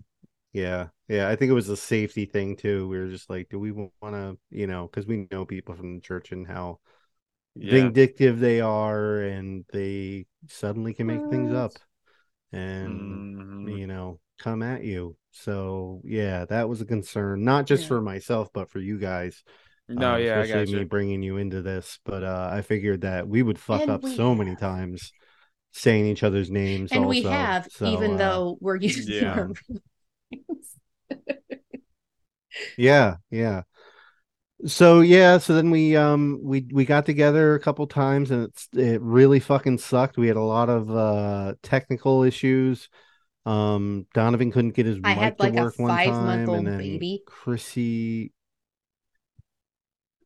Yeah, yeah. I think it was a safety thing too. We were just like, do we want to, you know, because we know people from the church and how Yeah. vindictive they are, and they suddenly can make things up, and Mhm. you know, come at you. So yeah, that was a concern, not just Yeah. for myself, but for you guys. No, uh, yeah, I especially got me you. bringing you into this. But uh, I figured that we would fuck And up we so many times saying each other's names. And we have, So, even uh, though we're used yeah. our real names. Yeah yeah. So yeah so then we um we we got together a couple times and it's it really fucking sucked. We had a lot of uh technical issues. Um donovan couldn't get his I mic had to like a work one time five-month-old and then baby. chrissy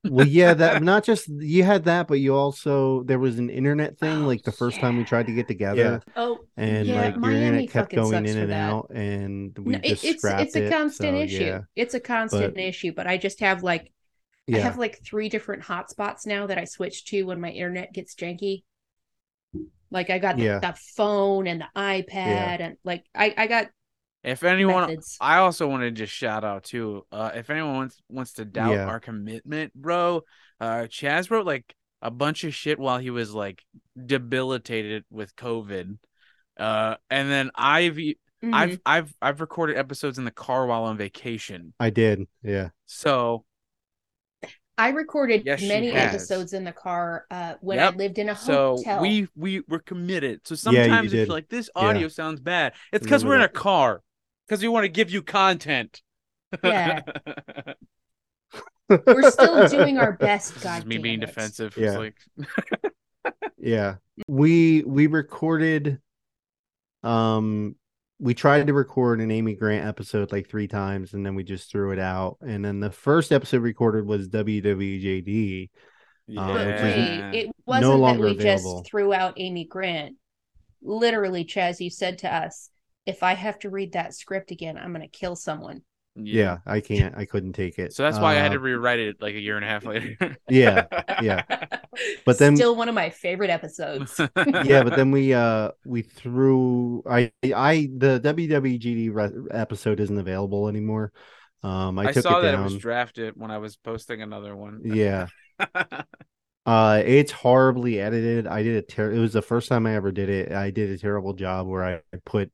well yeah that not just you had that but you also there was an internet thing Oh, like the first time we tried to get together yeah. Oh, and Yeah, like your Miami internet kept going in and that. out and we no, just it's scrapped it's a it, constant so, issue. yeah It's a constant But- issue, but I just have like I have like three different hotspots now that I switch to when my internet gets janky. Like I got the, Yeah. the phone and the iPad and like I I got If anyone, methods. I also want to just shout out too. Uh, if anyone wants wants to doubt Yeah. our commitment, bro, uh, Chaz wrote like a bunch of shit while he was like debilitated with COVID. Uh, and then I've Mhm. I've I've I've recorded episodes in the car while on vacation. i did yeah So I recorded Yes, many episodes in the car uh when Yep. I lived in a so hotel. we we were committed. So Yeah, sometimes if did. you're like this Yeah. audio sounds bad, it's because we're in a car. Because we want to give you content. Yeah. We're still doing our best, This God is me damn being it. defensive. Yeah. Like yeah we we recorded um we tried to record an amy grant episode like three times and then we just threw it out and then the first episode recorded was wwjd yeah. Uh, But which is wait, it wasn't that longer we available. just threw out Amy Grant. Literally, Chaz, you said to us, if I have to read that script again, I'm going to kill someone. yeah i can't i couldn't take it So that's why I had to Uh, rewrite it like a year and a half later. yeah yeah But then- Still one of my favorite episodes. yeah but then we uh we threw i i the wwgd re- episode isn't available anymore um i, I, took saw it that down it was drafted when I was posting another one. yeah Uh, it's horribly edited. I did a ter- it was the first time I ever did it. I did a terrible job where I I put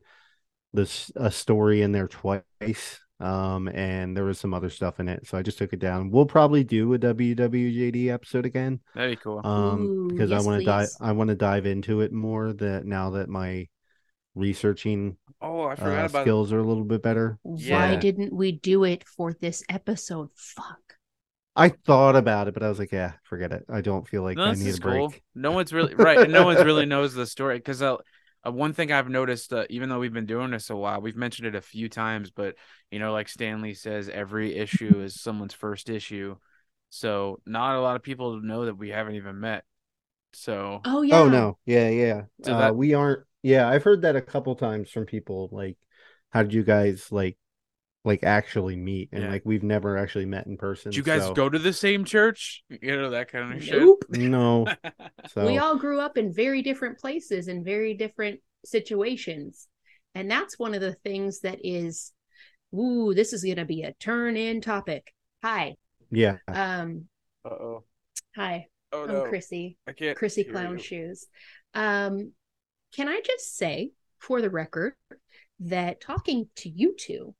this a story in there twice. Um, and there was some other stuff in it, so I just took it down. We'll probably do a WWJD episode again. That'd be cool. Um, Ooh, because I want to dive. I want to dive into it more. That now that my researching oh, I forgot uh, about skills are a little bit better. Why didn't we do it for this episode? Fuck. I thought about it, but I was like, yeah, forget it. I don't feel like No, I this need is a break. cool. No one's really right, and no one's really knows the story because uh, one thing I've noticed, uh, even though we've been doing this a while, we've mentioned it a few times, but you know, like Stan Lee says, every issue is someone's first issue, so not a lot of people know that we haven't even met. So Oh yeah. Oh no, yeah, yeah. So uh, that- we aren't Yeah, I've heard that a couple times from people. Like, how did you guys like, like actually meet? And Yeah. like, we've never actually met in person. Did you guys so- go to the same church? You know that kind of shit. No. So We all grew up in very different places and very different situations. And that's one of the things that is, ooh, this is going to be a turn in topic. Hi. yeah. Um, Uh oh. hi. Oh I'm no. Chrissy. I can't. Chrissy hear Clown you. Shoes. Um, can I just say, for the record, that talking to you two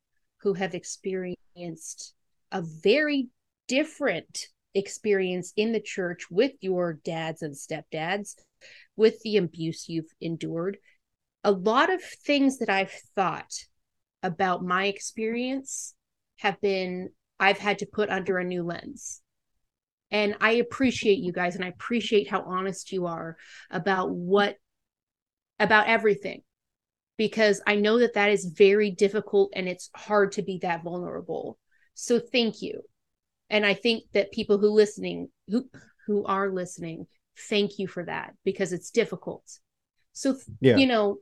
who have experienced a very different experience in the church with your dads and stepdads, with the abuse you've endured, a lot of things that I've thought about my experience have been, I've had to put under a new lens. And I appreciate you guys and I appreciate how honest you are about what about everything because I know that that is very difficult and it's hard to be that vulnerable. So thank you. And I think that people who listening who who are listening, thank you for that because it's difficult. So Yeah. you know,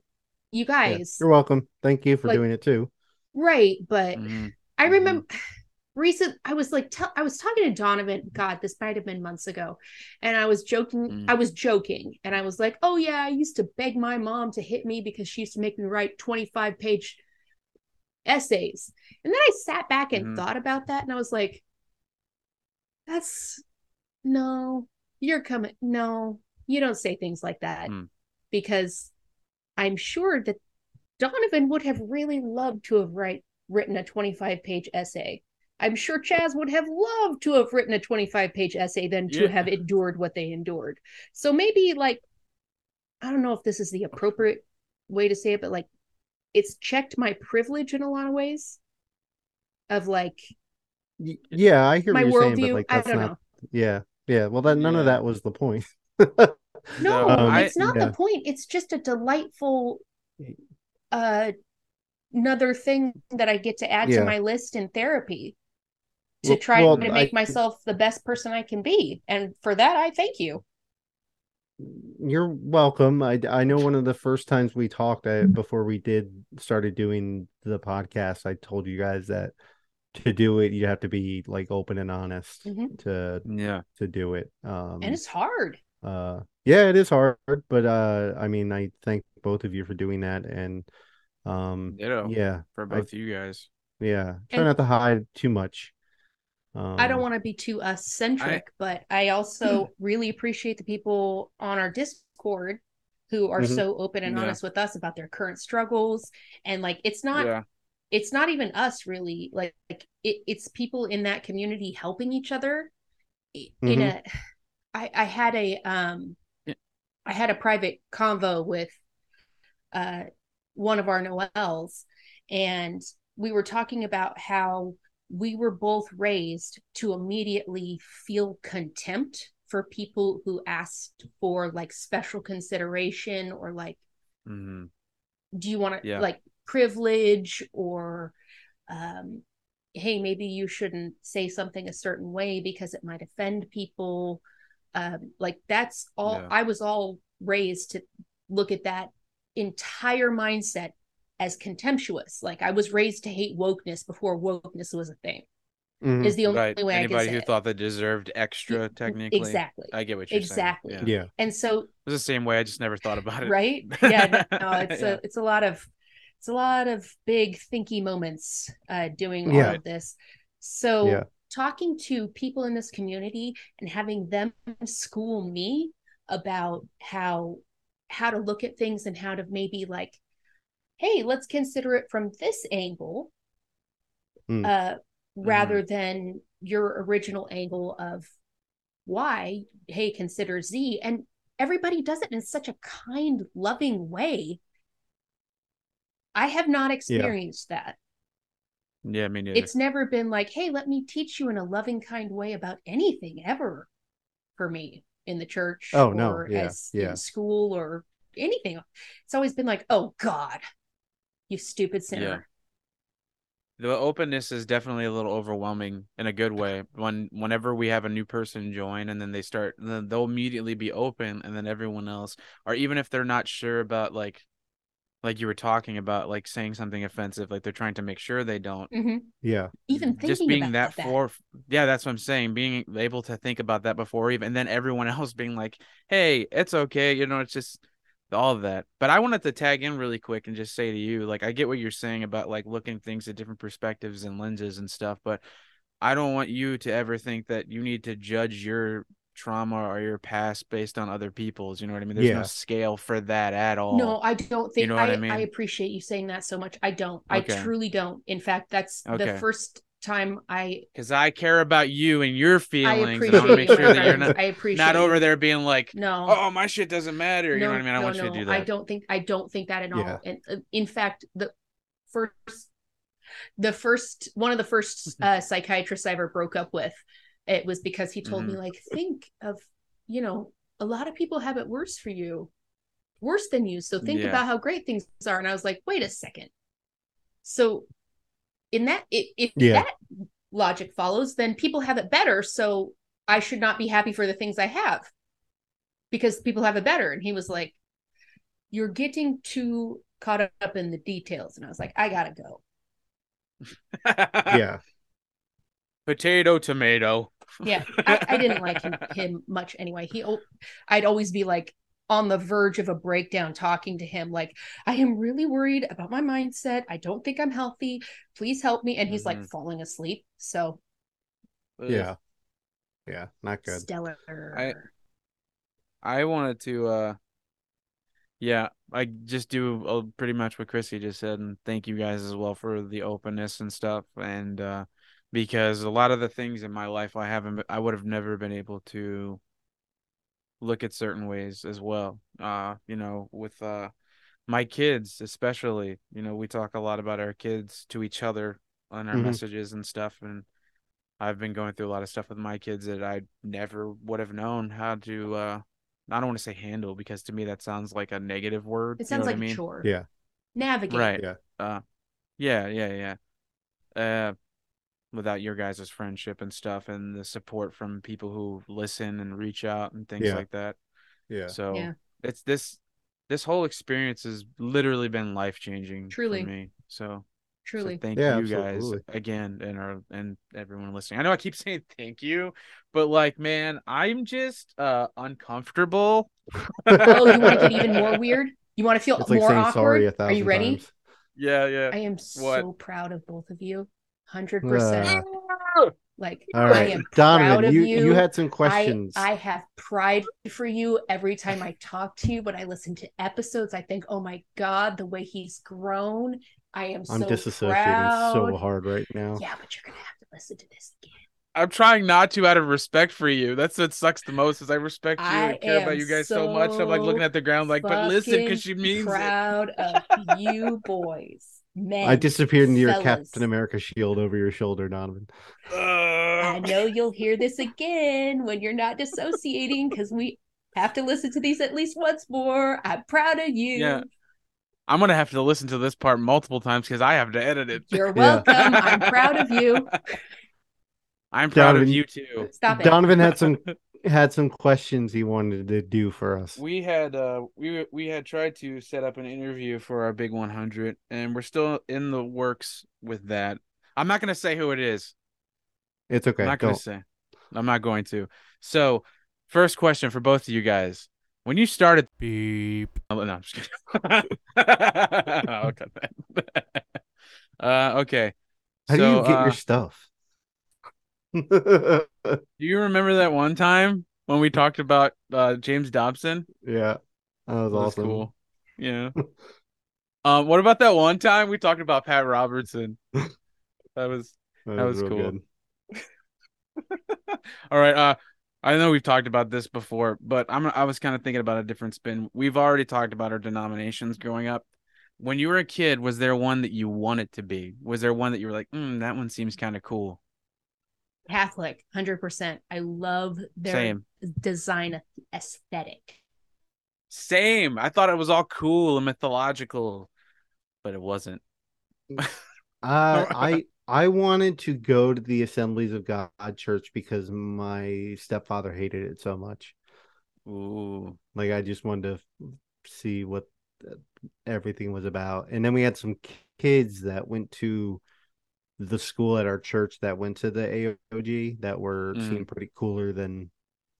you yeah. guys, You're welcome. Thank you for like- doing it too. right, but Mhm. I Mhm. remember recent I was like tell I was talking to Donovan, God, this might have been months ago. And I was joking, Mm. I was joking, and I was like, Oh yeah, I used to beg my mom to hit me because she used to make me write 25 page essays. And then I sat back and Mhm. thought about that and I was like, That's no, you're coming no, you don't say things like that. Mm. Because I'm sure that Donovan would have really loved to have write written a 25 page essay. I'm sure Chaz would have loved to have written a 25 page essay than to Yeah. have endured what they endured. So maybe like I don't know if this is the appropriate way to say it, but like it's checked my privilege in a lot of ways of like Yeah, I hear my what you're saying, but worldview. like I that's don't not. know. Yeah, yeah. Well, then none of that was the point. No, Um, it's not yeah. the point. It's just a delightful uh another thing that I get to add Yeah. to my list in therapy to try well, to I- make myself the best person I can be. And for that I thank you. You're welcome. I I know one of the first times we talked I, before we did started doing the podcast, I told you guys that to do it you have to be like open and honest Mhm. to Yeah. to do it. Um And it's hard. uh yeah, it is hard, but uh I mean, I thank both of you for doing that and um Ditto. yeah, For I- both of you guys. yeah. Try And- not to hide too much. Um I don't want to be too us centric, but I also really appreciate the people on our Discord who are Mhm. so open and Yeah. honest with us about their current struggles. And like it's not yeah. it's not even us really like, like it, it's people in that community helping each other i- in a I, I had a um Yeah. I had a private convo with uh one of our noels and we were talking about how we were both raised to immediately feel contempt for people who asked for like special consideration or like hmm do you want to Yeah. like privilege or um hey maybe you shouldn't say something a certain way because it might offend people um like that's all Yeah. i was all raised to look at that entire mindset as contemptuous like i was raised to hate wokeness before wokeness was a thing Mhm. is the only Right. way Anybody can who say it. thought they deserved extra, technically. exactly I get what you're Exactly. saying. Yeah. yeah. and so It was the same way. I just never thought about it. right yeah no, no, it's Yeah. a it's a lot of it's a lot of big thinky moments uh doing all Yeah. of this so Yeah. talking to people in this community and having them school me about how how to look at things and how to maybe like hey let's consider it from this angle Mm. uh rather than your original angle of why hey consider z and everybody does it in such a kind loving way i have not experienced that Yeah, me neither. it's never been like hey let me teach you in a loving kind way about anything ever for me in the church Oh, no. or Yeah, as yeah. in school or anything it's always been like oh god you stupid sinner Yeah. the openness is definitely a little overwhelming in a good way when whenever we have a new person join and then they start then they'll immediately be open and then everyone else or even if they're not sure about like like you were talking about, like saying something offensive, like they're trying to make sure they don't. Mhm. Yeah. Even thinking just being about that for yeah that's what i'm saying being able to think about that before even and then everyone else being like hey it's okay you know it's just all of that but i wanted to tag in really quick and just say to you like i get what you're saying about like looking things at different perspectives and lenses and stuff but i don't want you to ever think that you need to judge your trauma or your past based on other people's you know what i mean there's Yeah. no scale for that at all No, I don't think you know what I, I mean? I appreciate you saying that so much. I don't. I truly don't. In fact, that's Okay. the first time I because i care about you and your I feelings and i want to make sure that you're not I appreciate not over there being like No. oh my shit doesn't matter you know what i mean i no, want you to do that I don't think I don't think that at Yeah. all. And uh, in fact, the first the first one of the first uh psychiatrists I ever broke up with, it was because he told Mm-hmm. me like think of, you know, a lot of people have it worse for you. Worse than you. So think Yeah. about how great things are. And I was like, wait a second. So in that if, if Yeah. that logic follows, then people have it better. So I should not be happy for the things I have because people have it better. And he was like, You're getting too caught up in the details. And I was like, I gotta go. Yeah. potato tomato Yeah. I, I didn't like him, him much anyway. He I'd always be like on the verge of a breakdown talking to him, like, I am really worried about my mindset. I don't think I'm healthy. Please help me. And he's like Mhm. falling asleep. So Yeah. Yeah. Not good. stellar. I wanted to uh yeah, I just do uh, pretty much what Chrissy just said and thank you guys as well for the openness and stuff and uh because a lot of the things in my life I haven't I would have never been able to look at certain ways as well. Uh you know, with uh my kids especially, you know, we talk a lot about our kids to each other on our Mhm. messages and stuff and I've been going through a lot of stuff with my kids that I never would have known how to uh I don't want to say handle because to me that sounds like a negative word. It you know sounds like I mean? a chore. Yeah. Navigate. Right. Yeah. Uh yeah, yeah, yeah. Uh without your guys' friendship and stuff and the support from people who listen and reach out and things Yeah. like that. Yeah. So Yeah. it's this this whole experience has literally been life changing Truly. for me. So so Truly. thank Yeah, you guys again and our and everyone listening. I know I keep saying thank you, but like man, I'm just uh uncomfortable. oh, you want to get even more weird? You want to feel It's more saying awkward? sorry a Are you ready? times. Yeah, yeah. I am What? so proud of both of you. Hundred percent. Uh, Like all I right. am proud Donovan, of you, you. you had some questions. I have pride for you every time I talk to you. When I listen to episodes, I think, "Oh my god, the way he's grown." I am I'm so disassociating so hard right now. Yeah, but you're gonna have to listen to this again. I'm trying not to out of respect for you. That's what sucks the most is I respect you I and care about you guys so, much. I'm like looking at the ground like, but listen, because she Fucking means it. proud of you boys, man. I disappeared into your. Captain America shield over your shoulder, Donovan. I know you'll hear this again when you're not dissociating because we have to listen to these at least once more. I'm proud of you. Yeah. I'm gonna have to listen to this part multiple times because I have to edit it. You're welcome. I'm proud of you. I'm proud Donovan, of you too. Stop it. Donovan had some had some questions he wanted to do for us. We had uh we we had tried to set up an interview for our big 100 and we're still in the works with that. I'm not gonna say who it is. It's okay. I'm not gonna say. I'm not going to. So, first question for both of you guys: When you started, beep. Oh, no, I'm just kidding. I'll cut that. uh, okay. How so, do you get uh, your stuff? Do you remember that one time when we talked about uh, James Dobson? yeah, that was That was awesome. cool. Yeah. um, what about that one time we talked about Pat Robertson? That was That, That was, was cool. All right. Uh, I know we've talked about this before, but I'm I was kind of thinking about a different spin. We've already talked about our denominations growing up. When you were a kid, was there one that you wanted to be? Was there one that you were like, mm, that one seems kind of cool? Catholic, 100%. I love their Same. design aesthetic. Same. I thought it was all cool and mythological, but it wasn't. Uh, I I wanted to go to the Assemblies of God church because my stepfather hated it so much. Ooh. Like I just wanted to see what everything was about. And then we had some kids that went to the school at our church that went to the AOG that were Mm. seemed pretty cooler than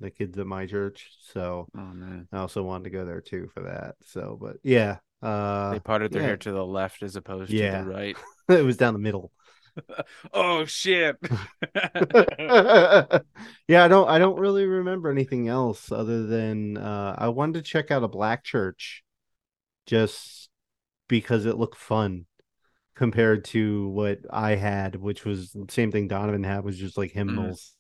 the kids at my church. So Oh. I also wanted to go there too for that. So, but yeah, uh, They parted their yeah. hair to the left as opposed Yeah. to the right. it was down the middle. Oh shit. yeah, I don't I don't really remember anything else other than uh I wanted to check out a black church just because it looked fun compared to what I had, which was the same thing Donovan had was just like hymnals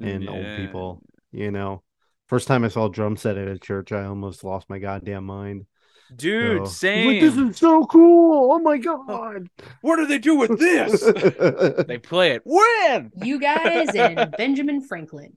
and old people, you know. First time I saw a drum set at a church, I almost lost my goddamn mind. Dude, So- same. Like, this is so cool. Oh my god. What do they do with this? they play it. When? You guys and Benjamin Franklin.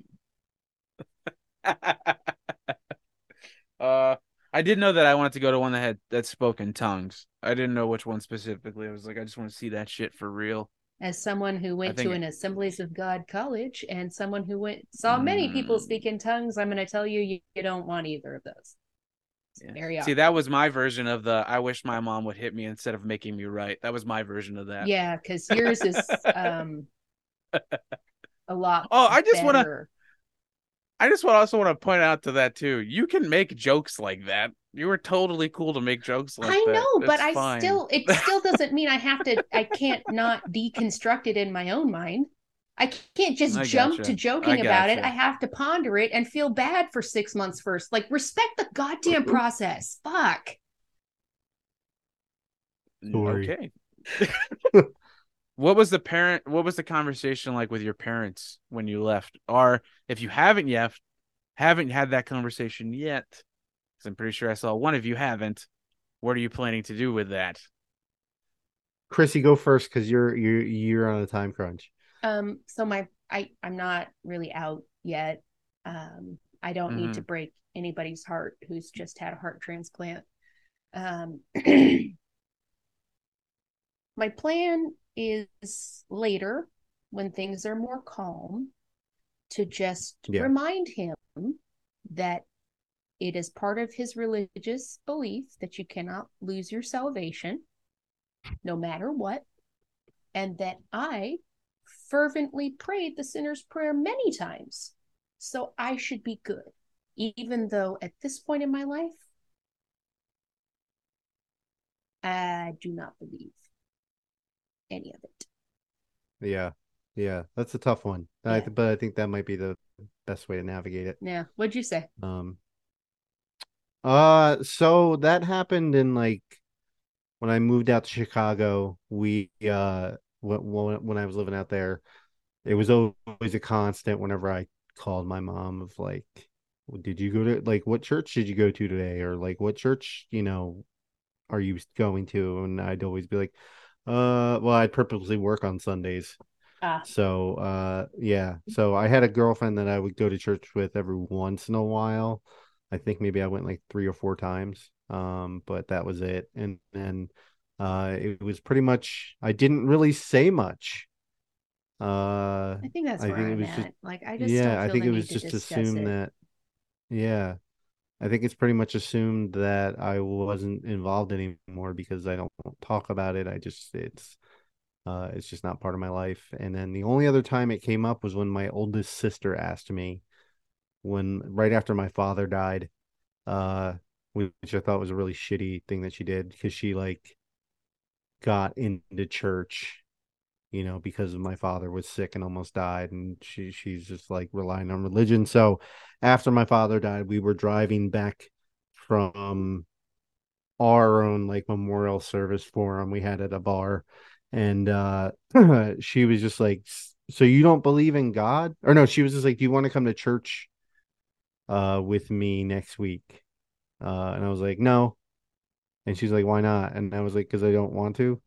uh I did know that I wanted to go to one that had that spoke in tongues. I didn't know which one specifically. I was like, I just want to see that shit for real. As someone who went to it- an Assemblies of God college and someone who went saw many people Mm. speak in tongues, I'm going to tell you, you, you don't want either of those. Yeah. Very See, that was my version of the I wish my mom would hit me instead of making me right. That was my version of that. Yeah, because yours is um a lot. Oh, I just wanna- better. I just want also want to point out to that too. You can make jokes like that. You were totally cool to make jokes like I that. I know, but It's I fine. still it still doesn't mean I have to I can't not deconstruct it in my own mind. I can't just I jump gotcha. to joking about it. I have to ponder it and feel bad for six months first. Like respect the goddamn process. Fuck. Sorry. Okay. what was the parent what was the conversation like with your parents when you left? Or if you haven't yet haven't had that conversation yet, because I'm pretty sure I saw one of you haven't. What are you planning to do with that? Chrissy, go first because you're you're you're on a time crunch. Um, so my I I'm not really out yet. Um, I don't need to break anybody's heart who's just had a heart transplant. Um, my plan is later when things are more calm to just Yeah. remind him that it is part of his religious belief that you cannot lose your salvation no matter what and that I fervently prayed the sinner's prayer many times. So I should be good, even though at this point in my life, I do not believe any of it. Yeah, yeah, that's a tough one. I, Yeah. but I think that might be the best way to navigate it. Yeah. What'd you say? Um, uh, so that happened in like when I moved out to Chicago. We uh, when when when I was living out there, it was always a constant. Whenever I called my mom, of like, did you go to like what church did you go to today, or like what church you know are you going to? And I'd always be like, uh, well, I'd purposely work on Sundays. Ah. So, uh, yeah. So I had a girlfriend that I would go to church with every once in a while. I think maybe I went like three or four times. Um, but that was it. And then, uh, it was pretty much, I didn't really say much. Uh, I think that's I think it was at. just- like I just yeah, I think it was just assumed it. that, yeah, I think it's pretty much assumed that I wasn't involved anymore because I don't talk about it. I just, it's, uh, it's just not part of my life. And then the only other time it came up was when my oldest sister asked me when right after my father died, uh, which I thought was a really shitty thing that she did because she like got into church, you know, because my father was sick and almost died, and she she's just like relying on religion. So after my father died, we were driving back from our own like memorial service for him. We had at a bar and uh she was just like so you don't believe in god? Or no she was just like do you want to come to church uh with me next week? Uh and i was like no. And she's like why not? And i was like because i don't want to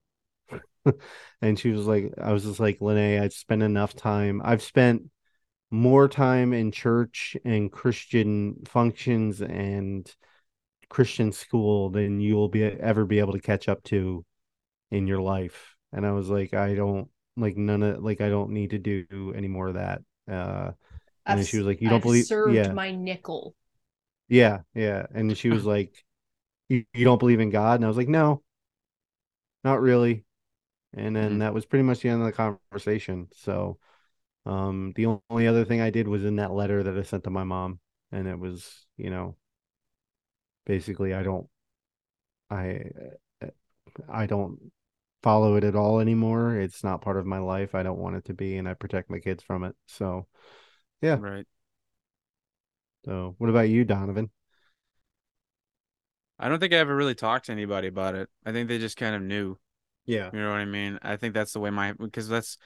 and she was like i was just like lene i've spent enough time i've spent more time in church and christian functions and christian school than you will be ever be able to catch up to in your life and i was like i don't like none of like i don't need to do any more of that uh and I've she was like you don't I've believe served yeah my nickel. yeah yeah and she was like you, you don't believe in God? And I was like, no, not really. And then Mhm. that was pretty much the end of the conversation. So, um, the only other thing I did was in that letter that I sent to my mom, and it was, you know, basically, I don't, I, I don't follow it at all anymore. It's not part of my life. I don't want it to be, and I protect my kids from it. So, Yeah. Right. so what about you, Donovan? I don't think I ever really talked to anybody about it. I think they just kind of knew. Yeah. You know what I mean? I think that's the way my because that's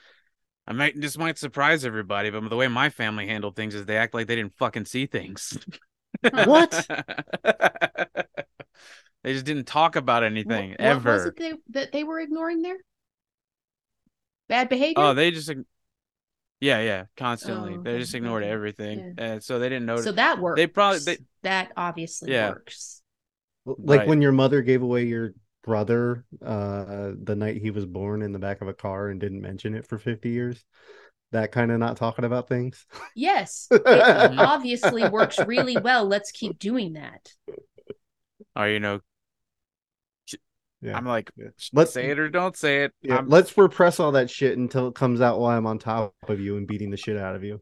I might this might surprise everybody, but the way my family handled things is they act like they didn't fucking see things. What? they just didn't talk about anything what ever. was it they, that they were ignoring there? Bad behavior. Oh, they just yeah, yeah, constantly. Oh, They just ignored okay, everything, and so they didn't notice. so that works. they probably- they- that obviously Yeah. works. Like Right. when your mother gave away your brother uh the night he was born in the back of a car and didn't mention it for 50 years. That kind of not talking about things. Yes, it obviously works really well. Let's keep doing that. or you know, Yeah. I'm like, Yeah. Let's- say it or don't say it. Yeah, let's repress all that shit until it comes out while I'm on top of you and beating the shit out of you.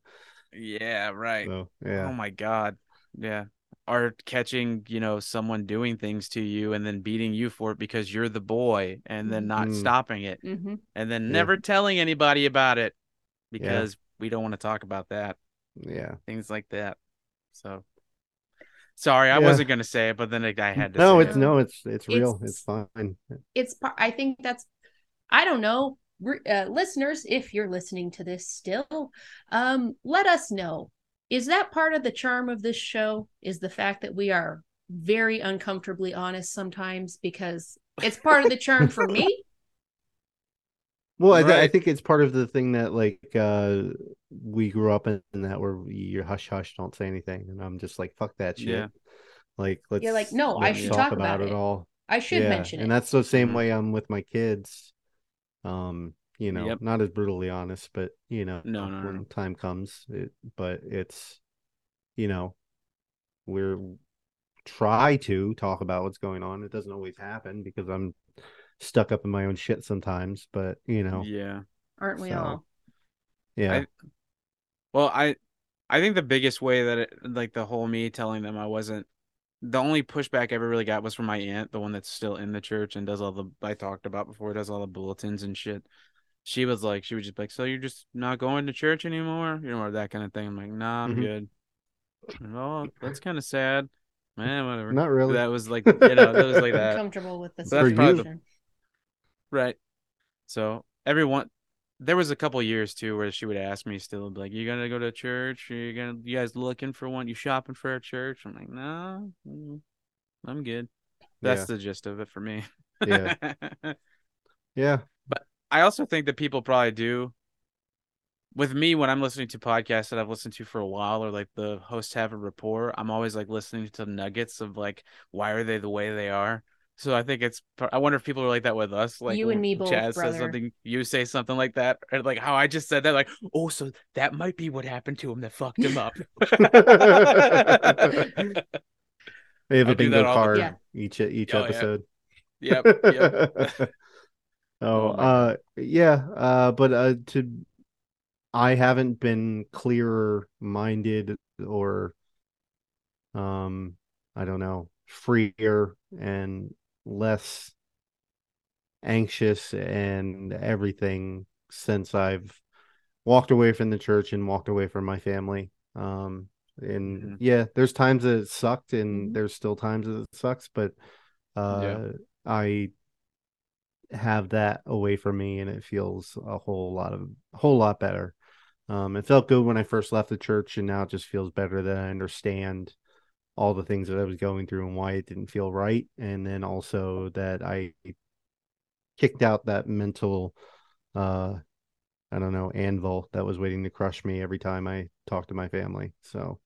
yeah, right. So, yeah. Oh my god. Yeah. Or catching, you know, someone doing things to you and then beating you for it because you're the boy and then not Mm. stopping it hmm and then Yeah. never telling anybody about it because we don't want to talk about that. Yeah. Things like that. So sorry, I Yeah. wasn't gonna say it, but then I I had to No, say it's it. no, it's it's real. It's- It's fine. It's. par- I think that's. I don't know, uh, listeners. If you're listening to this still, um, let us know. Is that part of the charm of this show? Is the fact that we are very uncomfortably honest sometimes because it's part of the charm for me. Well, I, th- I think it's part of the thing that like uh we grew up in that where you're hush hush, don't say anything, and I'm just like fuck that shit. Yeah. Like let's You're like, "No, I let's should talk talk about, about it it." all. I should yeah, mention it. and that's the same way I'm with my kids. Um, you know, Yep. not as brutally honest, but you know, No, no, when no. time comes, it, but it's, you know, we're try to talk about what's going on. It doesn't always happen because I'm stuck up in my own shit sometimes, but you know, Yeah. Aren't we so- all? yeah, I- Well, I I think the biggest way that it like the whole me telling them I wasn't the only pushback I ever really got was from my aunt, the one that's still in the church and does all the I talked about before, does all the bulletins and shit. She was like, she was just like, so you're just not going to church anymore, you know, or that kind of thing. I'm like, nah, I'm Mhm. good. Oh, that's kind of sad, man. Whatever. not really. That was like, you know, that was like that. Comfortable with the So that's the- Right. So everyone, there was a couple years too where she would ask me still, like, "You gonna go to church? Are you gonna? You guys looking for one? You shopping for a church?" I'm like, "No, mm, I'm good." That's Yeah. the gist of it for me. Yeah. yeah, I also think that people probably do. With me, when I'm listening to podcasts that I've listened to for a while, or like the hosts have a rapport, I'm always like listening to nuggets of like, why are they the way they are? So I think it's. I wonder if people are like that with us. Like You and me both, Chaz brother. says something, you say something like that, or like how I just said that. Like, oh, so that might be what happened to him that fucked him up. they have I a do bingo that the- card Yeah. each each Oh, yeah. episode. yep. Yep. Oh, Oh uh, yeah, uh, but uh, to I haven't been clearer minded or, um, I don't know, freer and less anxious and everything since I've walked away from the church and walked away from my family. Um, and Mhm. yeah, there's times that it sucked, and Mhm. there's still times that it sucks, but uh, Yeah. I have that away from me and it feels a whole lot of a whole lot better. Um, it felt good when I first left the church and now it just feels better that I understand all the things that I was going through and why it didn't feel right. And then also that I kicked out that mental uh I don't know, anvil that was waiting to crush me every time I talked to my family. So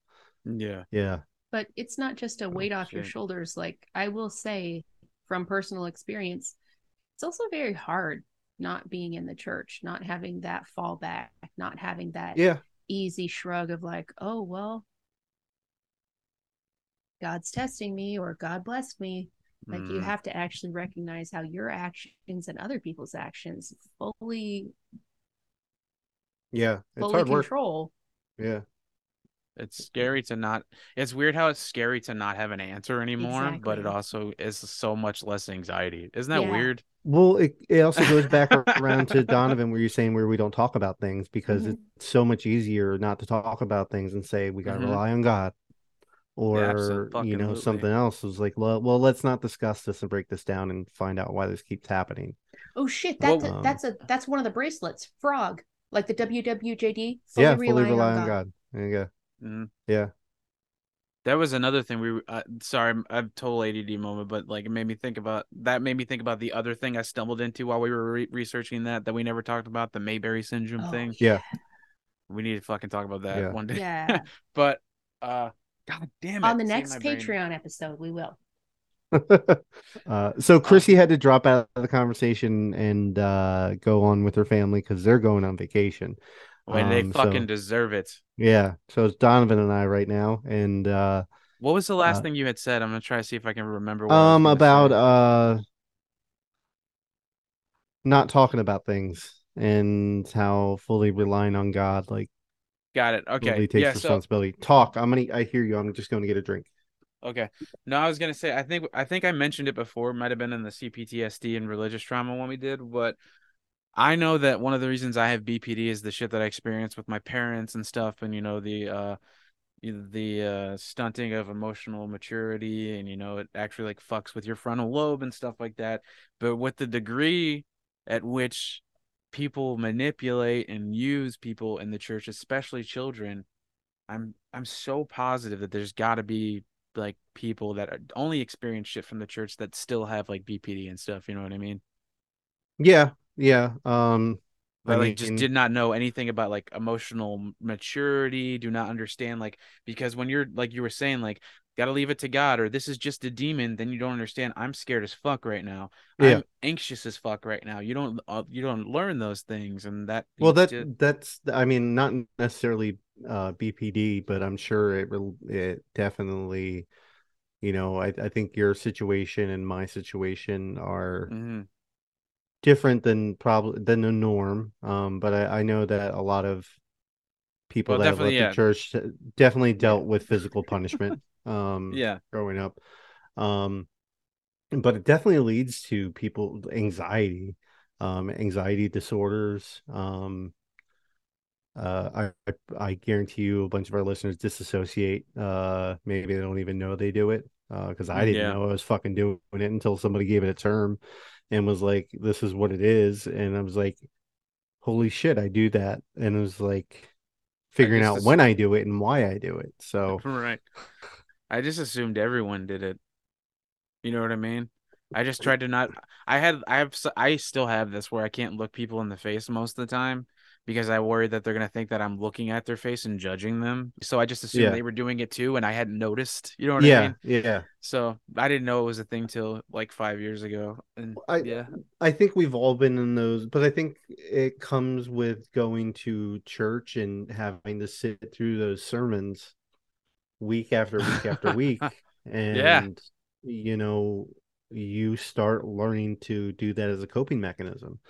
yeah. yeah. but it's not just a weight off your shoulders like i will say from personal experience it's also very hard not being in the church not having that fallback not having that Yeah. easy shrug of like oh well god's testing me or god blessed me Like you Mm. have to actually recognize how your actions and other people's actions fully Yeah, it's fully hard work. control. Yeah, It's scary to not. It's weird how it's scary to not have an answer anymore, but it also is so much less anxiety. Isn't that Yeah. weird? Well, it, it also goes back around to Donovan, where you're saying where we don't talk about things because Mhm. it's so much easier not to talk about things and say we got to Mhm. rely on God, or abso- you know something else is like, well, well, let's not discuss this and break this down and find out why this keeps happening. Oh shit, Well- that's a, Um, that's a that's one of the bracelets. Frog, like the WWJD. Fully yeah, fully rely on on God. God. There you go. Mhm. Yeah. That was another thing we. Uh, sorry, I'm- a total ADD moment, but like it made me think about that. Made me think about the other thing I stumbled into while we were re- researching that that we never talked about the Mayberry syndrome Oh, thing. Yeah. We need to fucking talk about that Yeah. one day. Yeah. but uh, god damn it! On the next my brain- Patreon episode, we will. uh, so Chrissy had to drop out of the conversation and uh, go on with her family because they're going on vacation. When they Um, so- fucking deserve it. Yeah, so it's Donovan and I right now, and uh, What was the last Uh, thing you had said? I'm gonna try to see if I can remember. What um, about say. uh, not talking about things and how fully relying on God, like Got it. really Okay. takes Yeah. So responsibility. Talk. I'm gonna. I hear you. I'm just going to get a drink. Okay. No, I was gonna say I think I think I mentioned it before. Might have been in the CPTSD and religious trauma when we did, but I know that one of the reasons I have BPD is the shit that I experienced with my parents and stuff, and you know the uh the uh stunting of emotional maturity, and you know it actually like fucks with your frontal lobe and stuff like that. But with the degree at which people manipulate and use people in the church, especially children, I'm I'm so positive that there's got to be like people that only experience shit from the church that still have like BPD and stuff. You know what I mean? Yeah, yeah. Um, I That like just did not know anything about like emotional maturity. Do not understand like because when you're like you were saying like gotta leave it to God or this is just a demon, then you don't understand. I'm scared as fuck right now. Yeah. I'm anxious as fuck right now. You don't uh, you don't learn those things and that well, that that's. I mean, not necessarily uh BPD, but I'm sure it it definitely. You know, I I think your situation and my situation are Mhm. Different than probably than the norm. Um, but I, I know that a lot of people Well, that have left definitely, the church definitely dealt with physical punishment. Um, yeah. growing up. Um, but it definitely leads to people anxiety, um, anxiety disorders. Um, uh, I I guarantee you a bunch of our listeners disassociate. Uh, maybe they don't even know they do it. Uh, because I didn't Yeah. know I was fucking doing it until somebody gave it a term, and was like, "This is what it is," and I was like, "Holy shit, I do that," and it was like figuring out when I do it and why I do it. So Right. I just assumed everyone did it. You know what I mean? I just tried to not. I had. I have. I still have this where I can't look people in the face most of the time because I worry that they're gonna think that I'm looking at their face and judging them. So I just assumed Yeah. they were doing it too, and I hadn't noticed. You know what I mean? yeah. So I didn't know it was a thing till like five years ago. And I- yeah, I think we've all been in those, but I think it comes with going to church and having to sit through those sermons week after week after week. And, you know, you start learning to do that as a coping mechanism.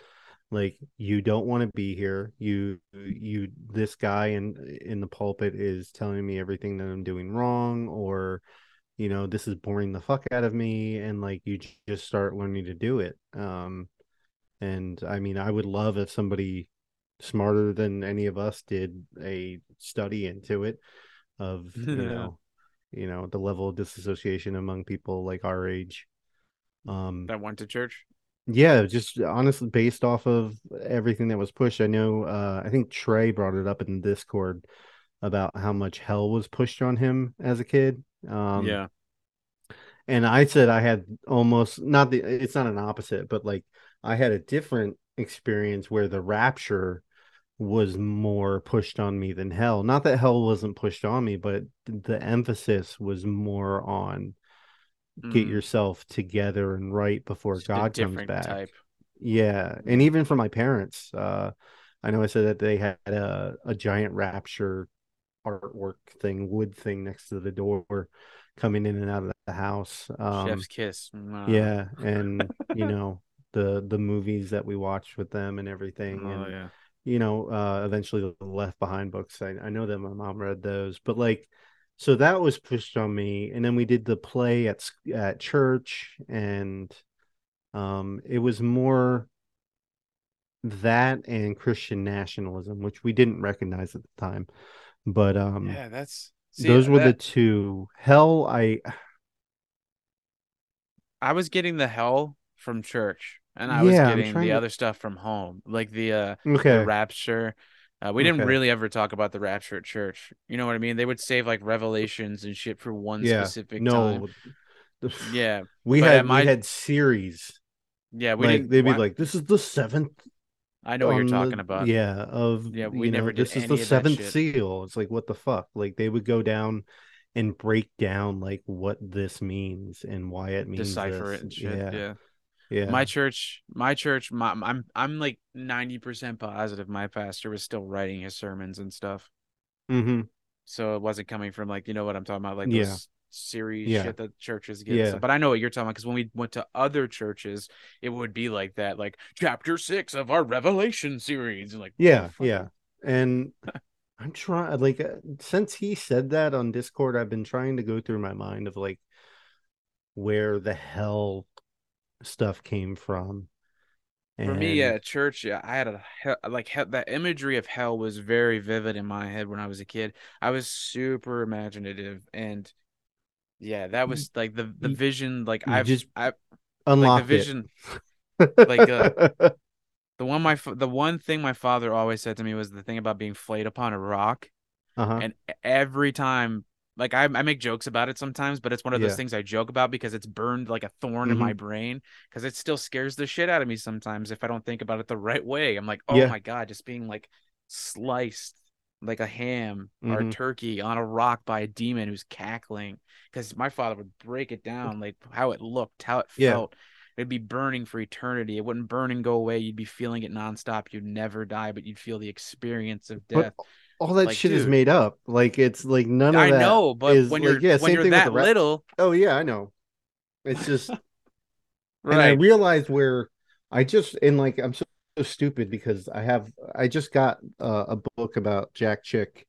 Like you don't want to be here. You, you, this guy in in the pulpit is telling me everything that I'm doing wrong, or, you know, this is boring the fuck out of me, and like you just start learning to do it. Um, and I mean, I would love if somebody smarter than any of us did a study into it of you know, you know, the level of disassociation among people like our age. Um, that went to church. Yeah, just honestly based off of everything that was pushed. I know uh I think Trey brought it up in Discord about how much hell was pushed on him as a kid. Um yeah. and I said I had almost not the it's not an opposite, but like I had a different experience where the rapture was more pushed on me than hell. Not that hell wasn't pushed on me, but the emphasis was more on get Mhm. yourself together and right before Just God comes back. type. Yeah, and even for my parents, uh, I know I said that they had a, a giant rapture artwork thing, wood thing next to the door, coming in and out of the house. Um, Chef's kiss. Yeah, and you know the the movies that we watched with them and everything, Oh and yeah. you know, uh, eventually the Left Behind books. I, I know that my mom read those, but like, so that was pushed on me, and then we did the play at at church, and um, it was more that and Christian nationalism, which we didn't recognize at the time, but um, Yeah, that's see, those were the two. Hell, I I was getting the hell from church, and I was Yeah, I'm getting the to- other stuff from home, like the uh okay, the rapture. Uh, we didn't really ever talk about the rapture at church. You know what I mean? They would save like revelations and shit for one yeah, specific no, time. Yeah, we but had my- we had series. yeah. We like they'd be like, "This is the seventh I know what you're talking the- about. Yeah, of Yeah, we you know, never did this is the seventh seal. It's like what the fuck? Like they would go down and break down like what this means and why it means decipher this. it and shit. Yeah, yeah. Yeah. My church, my church, my, I'm I'm like ninety percent positive my pastor was still writing his sermons and stuff. hmm So it wasn't coming from like you know what I'm talking about, like Yeah. series Yeah. shit that churches get. Yeah. But I know what you're talking about because when we went to other churches, it would be like that, like chapter six of our Revelation series. and Like Yeah, yeah. And I'm trying like uh, since he said that on Discord, I've been trying to go through my mind of like where the hell stuff came from. For me, And- at church, yeah, I had a like that imagery of hell was very vivid in my head when I was a kid. I was super imaginative, and yeah, that was like the the vision. Like you I've just I like unlock the vision. like, uh, The one my the one thing my father always said to me was the thing about being flayed upon a rock, uh-huh. and every time. Like I, I make jokes about it sometimes, but it's one of those Yeah. things I joke about because it's burned like a thorn in my brain. Because it still scares the shit out of me sometimes if I don't think about it the right way. I'm like, oh Yeah. my god, just being like sliced like a ham or a Mhm. turkey on a rock by a demon who's cackling. Because my father would break it down, like how it looked, how it Yeah. felt. It'd be burning for eternity. It wouldn't burn and go away. You'd be feeling it nonstop. You'd never die, but you'd feel the experience of death. But all that Like, shit is made up. Like it's like none of I that know, but is, when like, you're yeah, when same you're thing with that the rap- little, Oh yeah, I know. It's just and I right? realized where I just and like I'm so, so stupid because I have I just got uh, a book about Jack Chick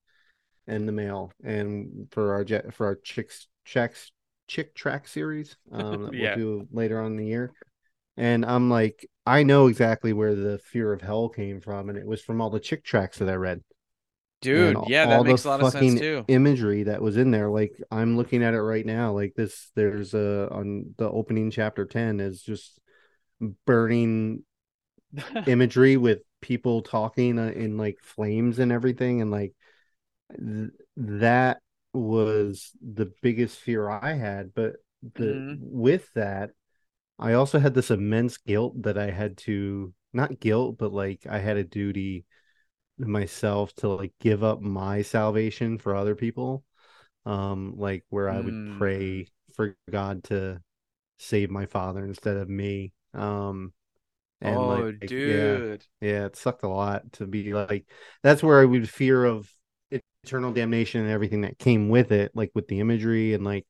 in the mail and for our for our chicks checks Chick tract series um that Yeah. we'll do later on in the year and I'm like I know exactly where the fear of hell came from and it was from all the Chick tracts that I read Dude, and yeah, that makes a lot of sense too. imagery that was in there like i'm looking at it right now like this there's a on the opening chapter 10 is just burning imagery with people talking uh, in like flames and everything and like th- that was the biggest fear i had but the Mhm. with that i also had this immense guilt that i had to not guilt but like i had a duty myself to like give up my salvation for other people um like where i would Mm. pray for god to save my father instead of me um and oh, like yeah dude. yeah it sucked a lot to be like that's where i would fear of eternal damnation and everything that came with it like with the imagery and like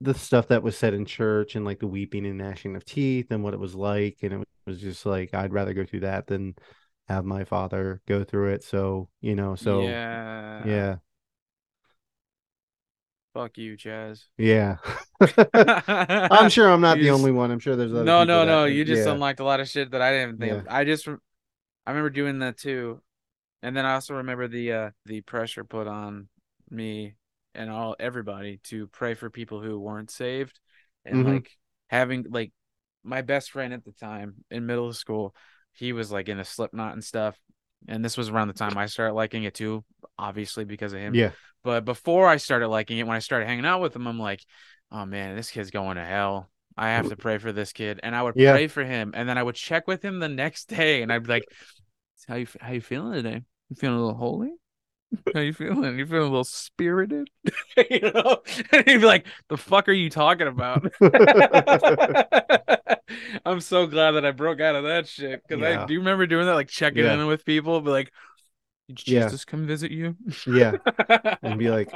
the stuff that was said in church and like the weeping and gnashing of teeth and what it was like and it was just like i'd rather go through that than have my father go through it so you know so yeah, yeah Fuck you, Chaz. yeah i'm sure i'm not You the just- only one i'm sure there's other No, no, no. You just yeah. unlocked a lot of shit that I didn't think. Yeah. I just, re- I remember doing that too, and then I also remember the uh the pressure put on me and all everybody to pray for people who weren't saved, and Mhm. like having like my best friend at the time in middle school, he was like in a Slipknot and stuff, and this was around the time I started liking it too, obviously because of him. yeah But before I started liking it, when I started hanging out with him, I'm like, oh man, this kid's going to hell. I have to pray for this kid, and I would Yeah. pray for him, and then I would check with him the next day, and I'd be like, "How you how you feeling today? You feeling a little holy? How you feeling? You feeling a little spirited? you know?" And he'd be like, "The fuck are you talking about?" I'm so glad that I broke out of that shit because Yeah. I do remember doing that, like checking Yeah. in with people, be like, Did Yeah. Jesus come visit you? Yeah. and be like,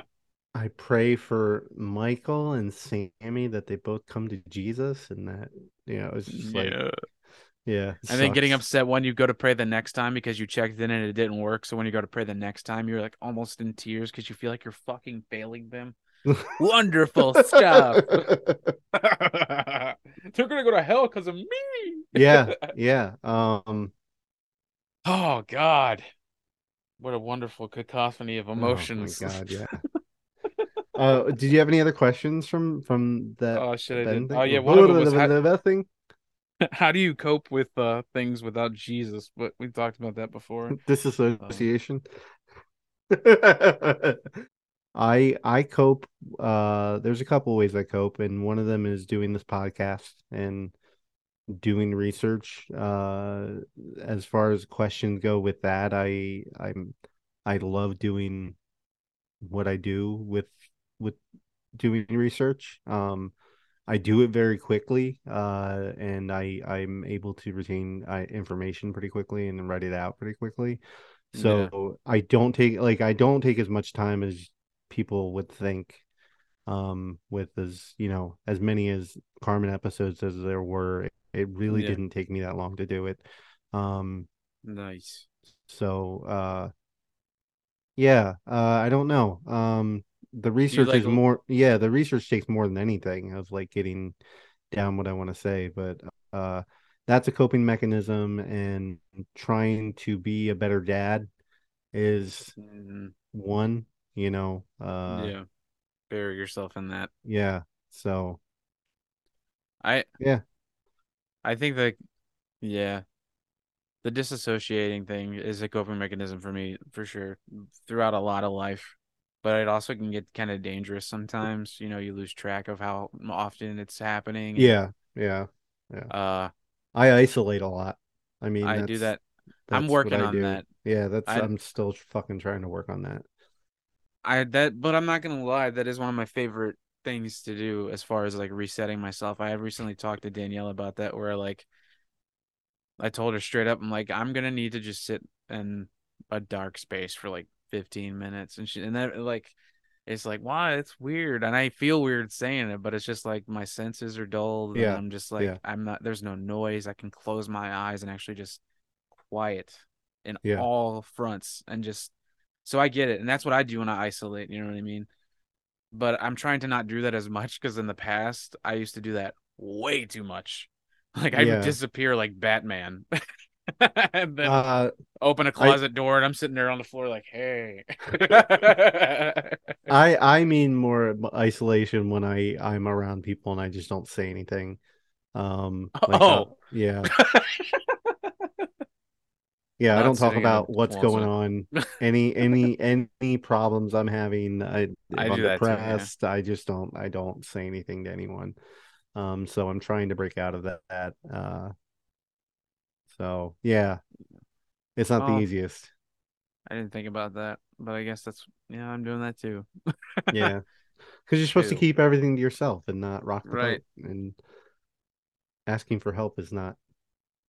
I pray for Michael and Sammy that they both come to Jesus and that you know it's just like yeah. And then getting upset when you go to pray the next time because you checked in and it didn't work. So when you go to pray the next time, you're like almost in tears because you feel like you're fucking failing them. Wonderful stuff. They're gonna go to hell because of me. yeah, yeah. Um Oh God. What a wonderful cacophony of oh emotions. god, yeah. uh did you have any other questions from from that Oh shit! I did. thing? Oh yeah, one of them was how, that thing? how do you cope with uh things without Jesus? But we talked about that before. disassociation. I I cope. Uh, there's a couple ways I cope, and one of them is doing this podcast and doing research. Uh, as far as questions go with that, I I'm I love doing what I do with with doing research. Um, I do it very quickly, uh, and I I'm able to retain uh, information pretty quickly and write it out pretty quickly. So I don't take like I don't take as much time as people would think. Um, with as you know as many as Carmen episodes as there were, it, it really Yeah. didn't take me that long to do it. Um, Nice. so uh, yeah, uh, I don't know. Um, the research like is more yeah, the research takes more than anything of like getting down what I want to say, but uh that's a coping mechanism and trying to be a better dad is Mhm. one, you know. Uh yeah. Bury yourself in that. yeah. So I Yeah. I think that yeah. The disassociating thing is a coping mechanism for me for sure throughout a lot of life. But it also can get kind of dangerous sometimes. You know, you lose track of how often it's happening. and, yeah, yeah. Uh I isolate a lot. I mean, I do that. I'm working on do. that. Yeah, that's I- I'm still fucking trying to work on that. I that but I'm not gonna lie, that is one of my favorite things to do as far as like resetting myself. I have recently talked to Danielle about that where like I told her straight up, I'm like, I'm gonna need to just sit in a dark space for like 15 minutes and she and that like it's like wow it's weird and I feel weird saying it but it's just like my senses are dulled and Yeah, I'm just like yeah. I'm not there's no noise I can close my eyes and actually just quiet in Yeah. all fronts and just so I get it and that's what I do when I isolate you know what I mean but I'm trying to not do that as much because in the past I used to do that way too much like I Yeah. would disappear like Batman and then Uh open a closet door and I'm sitting there on the floor like, hey. I I mean more isolation when I I'm around people and I just don't say anything. Um like, uh, Oh. yeah. Yeah, I don't talk sitting in a about what's going on, any any any problems I'm having. I, I I'm do that too, yeah. depressed, I just don't I don't say anything to anyone. Um, so I'm trying to break out of that. that uh, so yeah, it's not Oh. the easiest. I didn't think about that, but I guess that's yeah, I'm doing that too. Yeah, because you're supposed to keep everything to yourself and not rock the Right. boat. And asking for help is not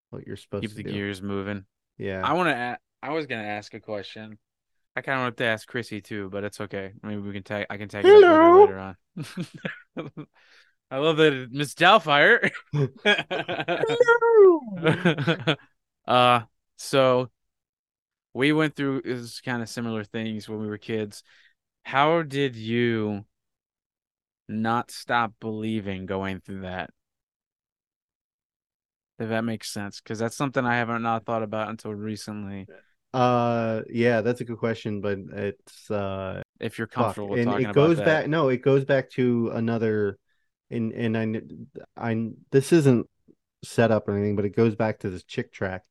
what you're supposed Keep to keep the do. gears moving. Yeah. I want to. A- I was gonna ask a question. I kind of wanted to ask Chrissy too, but it's okay. Maybe we can tag. I can tag Hello. later on. I love that, Miss Doubtfire. uh, so we went through is kind of similar things when we were kids. How did you not stop believing going through that? If that makes sense, because that's something I haven't not thought about until recently. Uh, yeah, that's a good question, but it's uh If you're comfortable with and talking it goes about back no it goes back to another and and i i this isn't set up or anything but it goes back to this Chick tract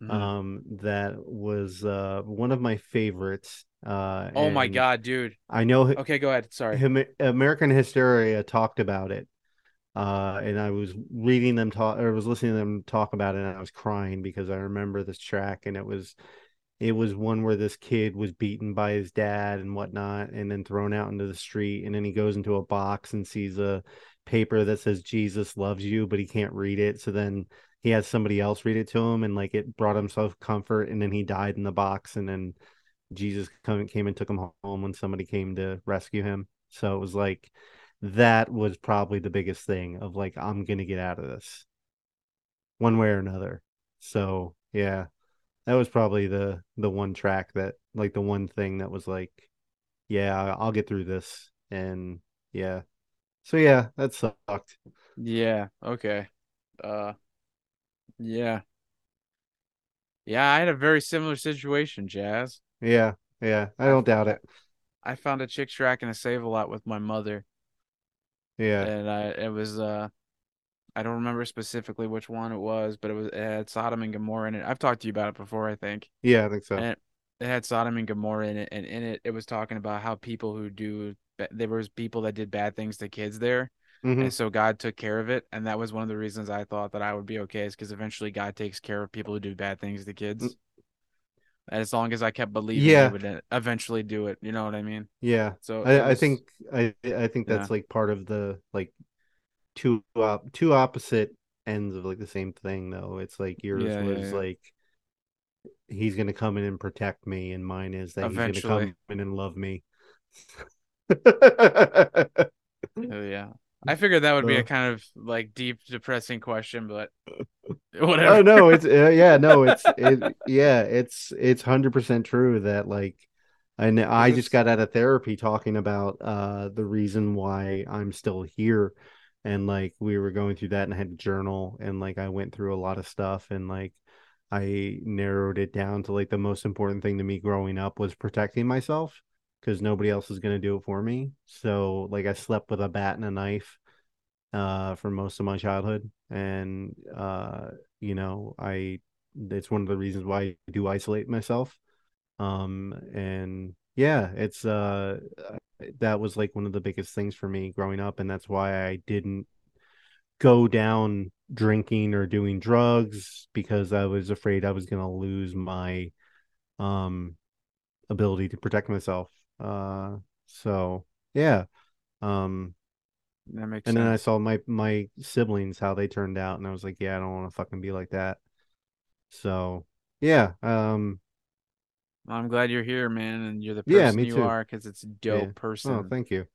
Mhm. um that was uh one of my favorites uh oh my god, dude. i know Okay, go ahead. Sorry. him, american hysteria talked about it uh and i was reading them talk or was listening to them talk about it and i was crying because i remember this track and it was it was one where this kid was beaten by his dad and whatnot and then thrown out into the street and then he goes into a box and sees a paper that says jesus loves you but he can't read it so then he has somebody else read it to him and like it brought him self comfort and then he died in the box and then Jesus come, came and took him home when somebody came to rescue him. So it was like that was probably the biggest thing of like I'm gonna get out of this one way or another. So yeah, that was probably the the one track that like the one thing that was like, yeah, I'll get through this, and yeah, so yeah, that sucked. Yeah. Okay. Uh. Yeah. Yeah, I had a very similar situation, Chaz. Yeah, yeah, I don't doubt it. I found a Chick tract in a save a lot with my mother, Yeah, and I it was uh, I don't remember specifically which one it was, but it was it had Sodom and Gomorrah in it. I've talked to you about it before, I think. yeah, I think so. And it, it had Sodom and Gomorrah in it, and in it, it was talking about how people who do there was people that did bad things to kids there, Mhm. and so God took care of it, and that was one of the reasons I thought that I would be okay, is because eventually God takes care of people who do bad things to kids. And as long as I kept believing. Yeah. He would uh, eventually do it. You know what I mean? Yeah, So I, I think I I think that's like part of the like two two opposite ends of like the same thing though. It's like yours Yeah, yeah, was yeah. like he's gonna come in and protect me, and mine is that he's gonna come in and love me. Oh, yeah. I figured that would be a Uh. kind of like deep, depressing question, but whatever. oh no, it's uh, yeah, no, it's it, yeah, it's it's hundred percent true that like, and I just got out of therapy talking about uh the reason why I'm still here, and like we were going through that and I had to journal and like I went through a lot of stuff and like I narrowed it down to like the most important thing to me growing up was protecting myself because nobody else is gonna do it for me. So like I slept with a bat and a knife uh for most of my childhood. And uh you know i it's one of the reasons why i do isolate myself. Um and yeah it's uh that was like one of the biggest things for me growing up. And that's why i didn't go down drinking or doing drugs because i was afraid i was going to lose my um ability to protect myself uh so yeah um that makes and sense. then I saw my my siblings how they turned out, and I was like, yeah, I don't want to fucking be like that. So yeah, um, I'm glad you're here, man, and you're the Yeah, me you too. are because it's a dope Yeah. person. oh, thank you.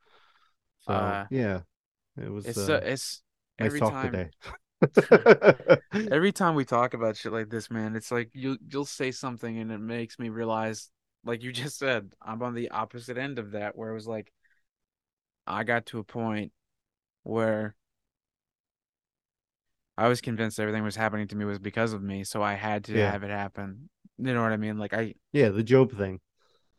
So Uh, yeah, it was It's uh, it's nice every talk time today. every time we talk about shit like this, man, it's like you you'll say something and it makes me realize, like you just said, I'm on the opposite end of that, where it was like I got to a point where I was convinced everything was happening to me was because of me, so I had to Yeah. have it happen. You know what I mean? Like I yeah, the Job thing.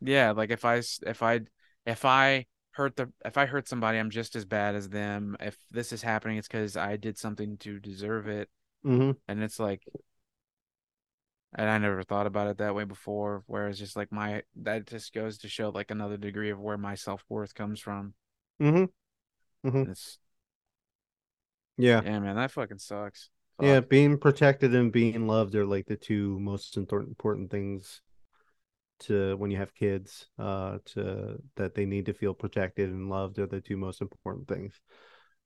yeah, like if I if I if I hurt the if I hurt somebody, I'm just as bad as them. If this is happening, it's because I did something to deserve it. hmm And it's like, and I never thought about it that way before. Whereas just like my that just goes to show like another degree of where my self worth comes from. hmm And It's Yeah, yeah, man, that fucking sucks. yeah, being protected and being loved are like the two most important important things to when you have kids. Uh, to that they need to feel protected and loved are the two most important things.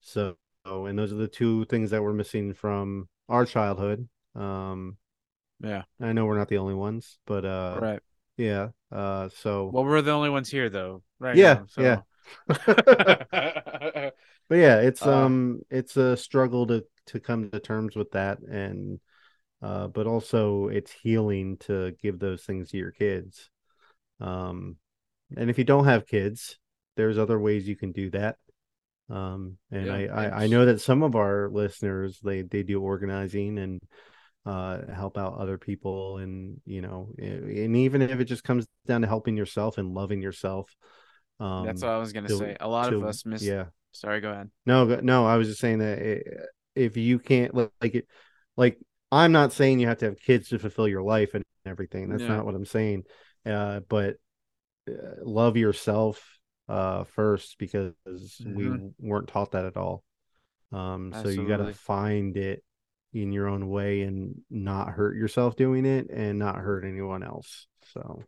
So, and those are the two things that we're missing from our childhood. Um, yeah, I know we're not the only ones, but uh, right. yeah. Uh, so Well, we're the only ones here though, right? Yeah, now, so. yeah. but yeah, it's Uh, um, it's a struggle to to come to terms with that, and uh, but also it's healing to give those things to your kids. Um, and if you don't have kids, there's other ways you can do that. Um, and Yeah, I, I I know that some of our listeners they they do organizing and uh help out other people and you know and even if it just comes down to helping yourself and loving yourself um That's what I was gonna to- say. A lot of us miss. yeah Sorry, go ahead. no no i was just saying that if you can't like it like i'm not saying you have to have kids to fulfill your life and everything that's Yeah. not what i'm saying uh but uh, love yourself uh first because we Mhm. weren't taught that at all um so you got to find it in your own way and not hurt yourself doing it and not hurt anyone else so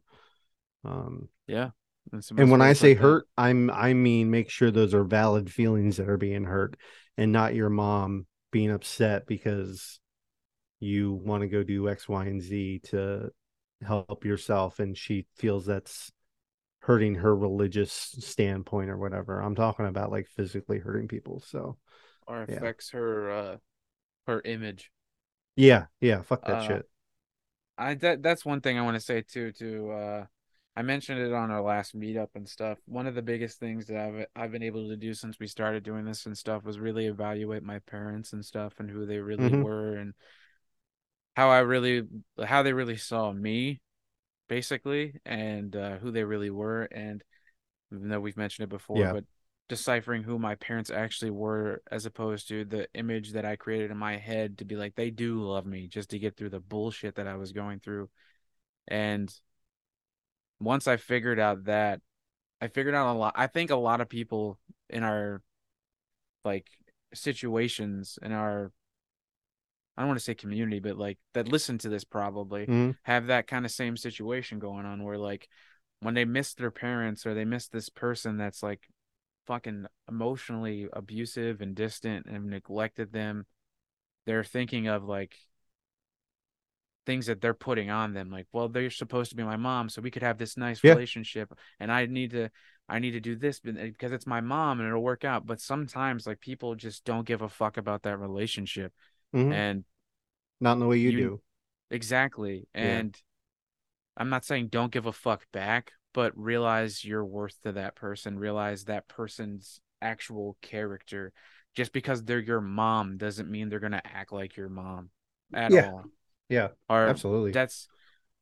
um Yeah. And when I say put that. hurt, I'm I mean make sure those are valid feelings that are being hurt and not your mom being upset because you want to go do X, Y, and Z to help yourself and she feels that's hurting her religious standpoint or whatever. I'm talking about like physically hurting people. So or Yeah. affects her uh her image. yeah, yeah, fuck that Uh, shit. I that that's one thing I want to say too. To uh, I mentioned it on our last meetup and stuff. One of the biggest things that I've I've been able to do since we started doing this and stuff was really evaluate my parents and stuff and who they really Mhm. were and how I really how they really saw me, basically, and uh, who they really were. And even though we've mentioned it before, Yeah. but deciphering who my parents actually were as opposed to the image that I created in my head to be like they do love me just to get through the bullshit that I was going through. And once I figured out that I figured out a lot I think a lot of people in our like situations in our I don't want to say community but like that listen to this probably Mhm. have that kind of same situation going on where like when they miss their parents or they miss this person that's like fucking emotionally abusive and distant and neglected them they're thinking of like things that they're putting on them like well they're supposed to be my mom so we could have this nice Yeah. relationship and i need to i need to do this because it's my mom and it'll work out but sometimes like people just don't give a fuck about that relationship Mhm. and Not in the way you, you- do. Exactly. Yeah. And I'm not saying don't give a fuck back, but realize your worth to that person, realize that person's actual character. Just because they're your mom doesn't mean they're going to act like your mom at Yeah. all. Yeah, Or absolutely. that's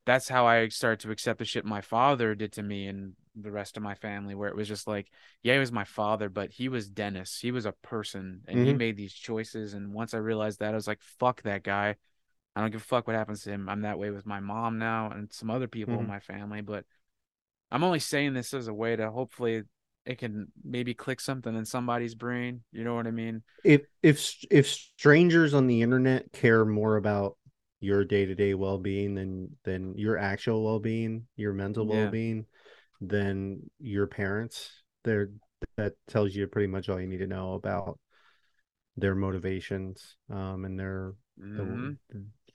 that's how I started to accept the shit my father did to me and the rest of my family, where it was just like, yeah, he was my father, but he was Dennis. He was a person and he Mhm. made these choices. And once I realized that, I was like, fuck that guy. I don't give a fuck what happens to him. I'm that way with my mom now and some other people in Mhm. my family, but I'm only saying this as a way to hopefully it can maybe click something in somebody's brain. You know what I mean? if if if strangers on the internet care more about your day-to-day well-being than than your actual well-being your mental Yeah. well-being than your parents they're that tells you pretty much all you need to know about their motivations um and their the- Mhm.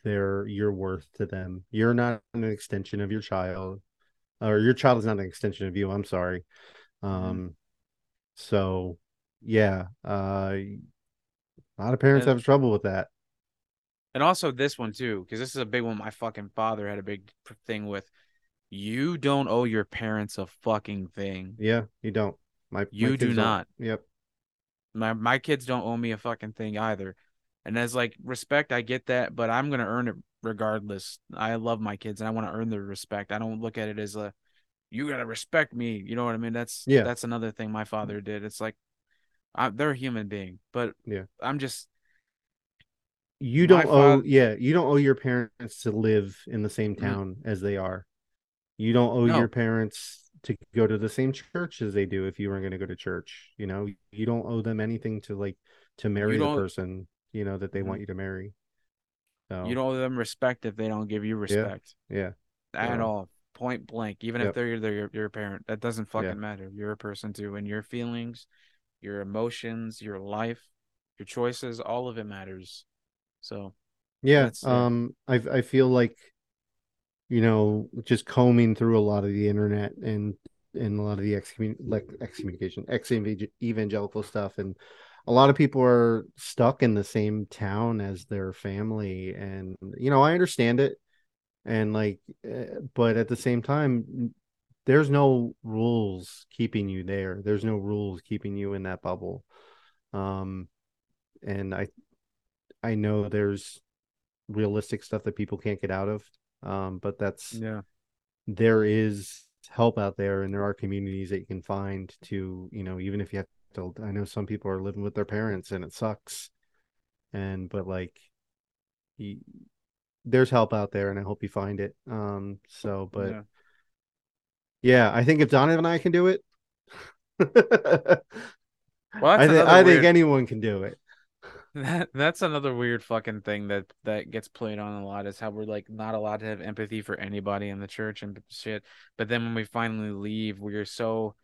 their your worth to them you're not an extension of your child or your child is not an extension of you i'm sorry um so yeah uh a lot of parents And- have trouble with that And also this one too, because this is a big one. My fucking father had a big thing with. You don't owe your parents a fucking thing. yeah you don't my my You do kids don't- not. yep My my kids don't owe me a fucking thing either. And as like respect, I get that, but I'm gonna earn it regardless. I love my kids and I want to earn their respect. I don't look at it as a you gotta respect me. You know what I mean? That's Yeah. That's another thing my father did. It's like I, they're a human being, but Yeah. I'm just you don't owe fath- yeah you don't owe your parents to live in the same Mm. town as they are you don't owe No. your parents to go to the same church as they do if you weren't going to go to church you know you don't owe them anything to like to marry the person you know that they Mhm. want you to marry you don't owe them respect if they don't give you respect. yeah at Yeah. all point blank even Yep. if they're, they're your, your parent that doesn't fucking Yeah. matter you're a person too and your feelings your emotions your life your choices all of it matters so Yeah, yeah. um, I I feel like, you know, just combing through a lot of the internet and and a lot of the excommun like excommunication, ex evangelical stuff, and a lot of people are stuck in the same town as their family, and you know, I understand it, and like, uh, but at the same time, there's no rules keeping you there. There's no rules keeping you in that bubble, um, and I I know there's realistic stuff that people can't get out of. Um, but that's yeah there is help out there and there are communities that you can find to, you know, even if you have to I know some people are living with their parents and it sucks. And but like you, there's help out there and I hope you find it. Um so but yeah. yeah, I think if Donovan and I can do it well I, another I weird, think anyone can do it. that, that's another weird fucking thing that that gets played on a lot is how we're like not allowed to have empathy for anybody in the church and shit but then when we finally leave we're so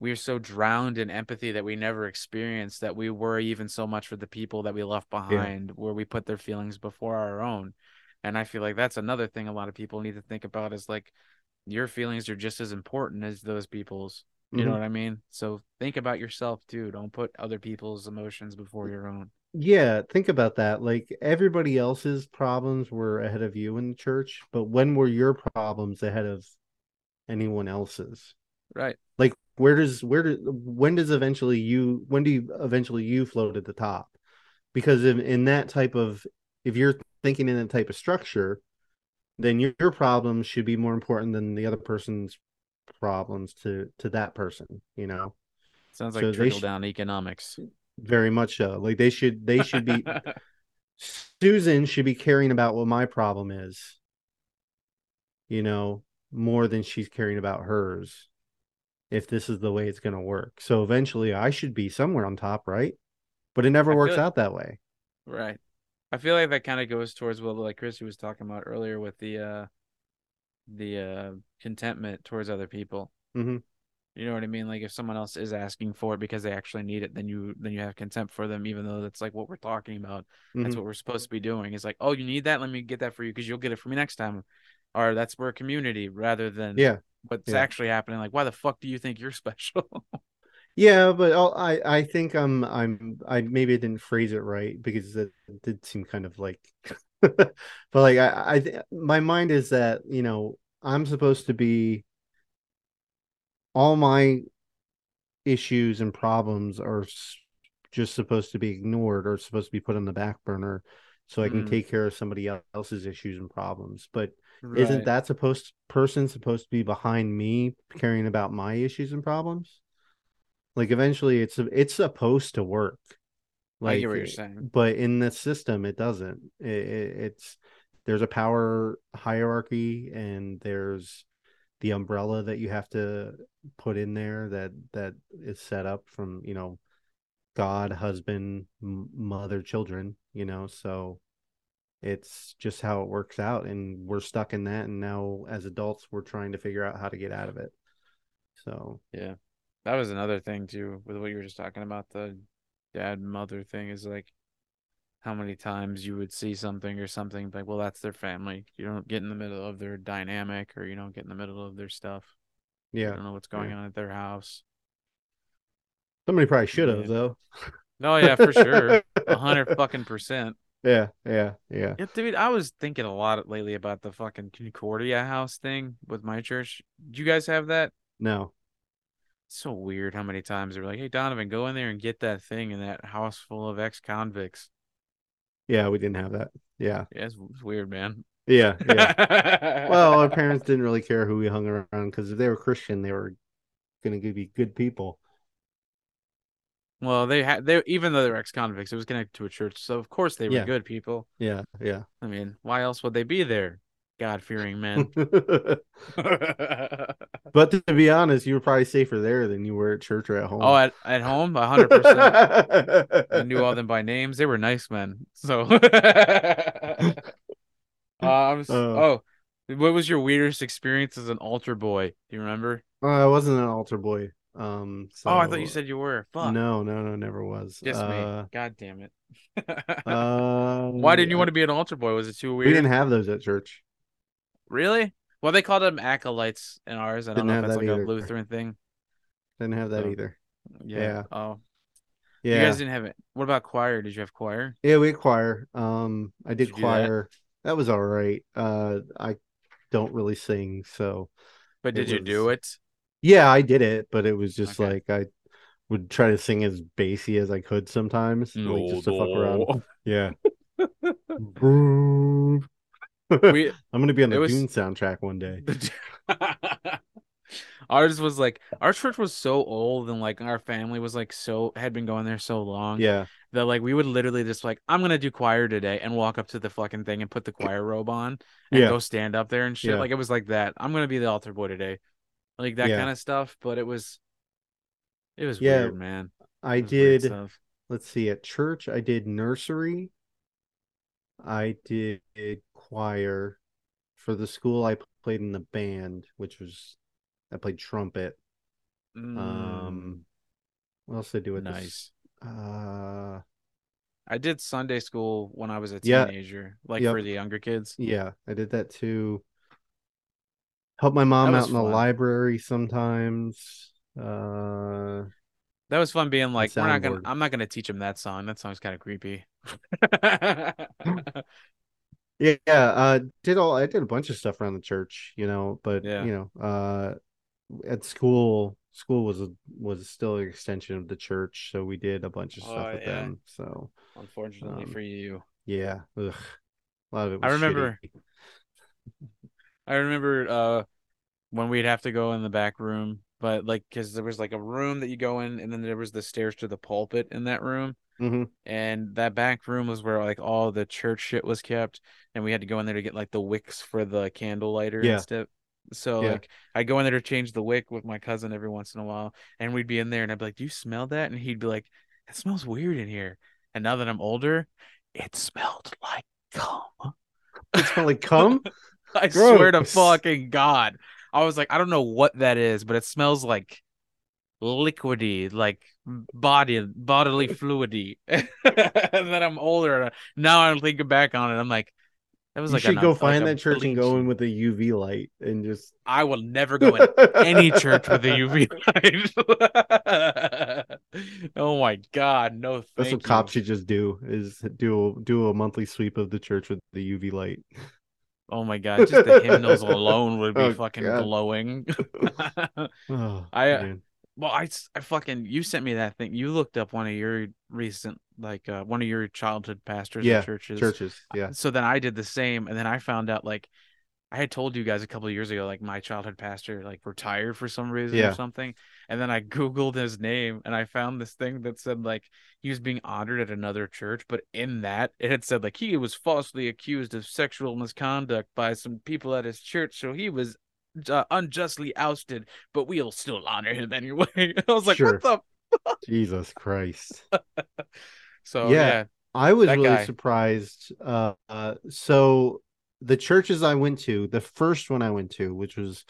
we're so drowned in empathy that we never experienced that we worry even so much for the people that we left behind where we put their feelings before our own And I feel like that's another thing a lot of people need to think about is like your feelings are just as important as those people's. You know Mhm. what I mean? So think about yourself too. Don't put other people's emotions before your own. Yeah, think about that. Like everybody else's problems were ahead of you in the church, but when were your problems ahead of anyone else's? Right. Like where does where do when does eventually you when do you eventually you float at the top? Because in, in that type of if you're thinking in that type of structure, then your, your problems should be more important than the other person's problems to to that person, you know? Sounds like they trickle down economics. Very much so. Like they should they should be Susan should be caring about what my problem is, you know, more than she's caring about hers. If this is the way it's going to work. So eventually I should be somewhere on top, right? But it never I works out that way. Right. I feel like that kind of goes towards what like Chrissy was talking about earlier with the uh the uh contentment towards other people. Mhm. You know what I mean? Like if someone else is asking for it because they actually need it, then you then you have contempt for them, even though that's like what we're talking about. That's Mhm. what we're supposed to be doing. It's like, oh, you need that? Let me get that for you because you'll get it for me next time. Or that's we're a community rather than Yeah. what's yeah. actually happening. Like, why the fuck do you think you're special? Yeah, but I'll, I I think I'm I'm I maybe I didn't phrase it right because it did seem kind of like, but like I I th- my mind is that you know I'm supposed to be all my issues and problems are s- just supposed to be ignored or supposed to be put on the back burner so I can Mm. take care of somebody else's issues and problems. But isn't that supposed person supposed to be behind me caring about my issues and problems? Like eventually it's it's supposed to work. I get what you're saying. But in the system it doesn't. It, it, it's there's a power hierarchy and there's the umbrella that you have to put in there that that is set up from, you know, God, husband, m- mother, children, you know, so it's just how it works out and we're stuck in that and now as adults we're trying to figure out how to get out of it. So, Yeah. That was another thing too with what you were just talking about the dad mother thing is like how many times you would see something or something like well that's their family. You don't get in the middle of their dynamic or you don't get in the middle of their stuff. yeah i don't know what's going yeah. on at their house. Somebody probably should have Yeah. though. No, yeah, for sure. A hundred fucking percent. Yeah, yeah, yeah. Yeah, dude, I was thinking a lot lately about the fucking Concordia house thing with my church. Do you guys have that? No. It's so weird how many times they're like, "Hey Donovan, go in there and get that thing in that house full of ex-convicts." Yeah, we didn't have that. Yeah. Yeah, it's, it's weird, man. Yeah, yeah. well, our parents didn't really care who we hung around because if they were Christian, they were going to be good people. Well, they had they even though they're ex-convicts, it was connected to a church, so of course they were Yeah. good people. Yeah, yeah. I mean, why else would they be there? God-fearing men. but to be honest, you were probably safer there than you were at church or at home. oh, at at home, a hundred percent. I knew all them by names. They were nice men. So, uh, I'm Uh. oh, what was your weirdest experience as an altar boy? Do you remember? Uh, I wasn't an altar boy. Um. So, oh, I thought you said you were. Fuck. no, no, no, never was. Just uh, me. God damn it. Uh, Why didn't you want to be an altar boy? Was it too weird? We didn't have those at church. Really? Well, they called them acolytes in ours. I don't Didn't know if that's that like a. Lutheran thing. Didn't have that Oh. either. Yeah. Yeah. Oh, Yeah. you guys didn't have it. What about choir? Did you have choir? Yeah, we had choir. Um, I did Did do that? choir. That? was all right. Uh, I don't really sing, so But did you do it? Yeah, I did it, but it was just Okay. like I would try to sing as bassy as I could sometimes, like just to fuck around. Yeah. We I'm gonna be on it the was- Dune soundtrack one day. ours was like our church was so old and like our family was like so had been going there so long Yeah, that like we would literally just like I'm gonna do choir today and walk up to the fucking thing and put the choir robe on and Yeah. go stand up there and shit. Yeah. Like it was like that. I'm gonna be the altar boy today, like that Yeah. kind of stuff. But it was, it was Yeah, weird, man. I It was weird did. Let's see. At church, I did nursery. I did choir. For the school, I played in the band, which was I played trumpet. Mm, Um, what else did I do with nice. this? Uh, I did Sunday school when I was a Yeah. teenager, like Yep. for the younger kids. Yeah, I did that too. Help my mom out in the fun. library sometimes. Uh, That was fun being like, we're not gonna. I'm not gonna teach him that song. That song's kind of creepy. yeah, uh, did all I did a bunch of stuff around the church, you know, but Yeah. you know, uh, at school, school was a was still an extension of the church, so we did a bunch of stuff Oh, with yeah. them. So Unfortunately Um, for you, yeah, ugh, a lot of it. I remember- shitty. I remember uh when we'd have to go in the back room, but like because there was like a room that you go in, and then there was the stairs to the pulpit in that room. Mhm. and that back room was where like all the church shit was kept and we had to go in there to get like the wicks for the candle lighter Yeah. and stuff so Yeah. like i go in there to change the wick with my cousin every once in a while and we'd be in there and i'd be like do you smell that and he'd be like it smells weird in here and now that i'm older it smelled like cum It smelled like cum. i swear to fucking god. I was like i don't know what that is but it smells like liquidy like body bodily fluidy. And then i'm older now i'm thinking back on it i'm like that was you like should go find a that church and go in with a UV light and just i will never go in any church with a uv light. Oh my god no That's what you. cops should just do is do do a monthly sweep of the church with the UV light. Oh my god just the hymnals alone would be Oh, fucking God. glowing Oh, I, uh, man. Well, I, I fucking you sent me that thing. You looked up one of your recent like uh, one of your childhood pastors Yeah, churches. churches. Yeah. So then I did the same, and then I found out like I had told you guys a couple of years ago, like my childhood pastor like retired for some reason Yeah. or something, and then I googled his name and I found this thing that said like he was being honored at another church, but in that it had said like he was falsely accused of sexual misconduct by some people at his church, so he was uh, unjustly ousted, but we'll still honor him anyway. I was like, Sure. what the Jesus Christ. So Yeah. yeah, I was really guy. surprised. Uh, uh, so the churches I went to, the first one I went to, which was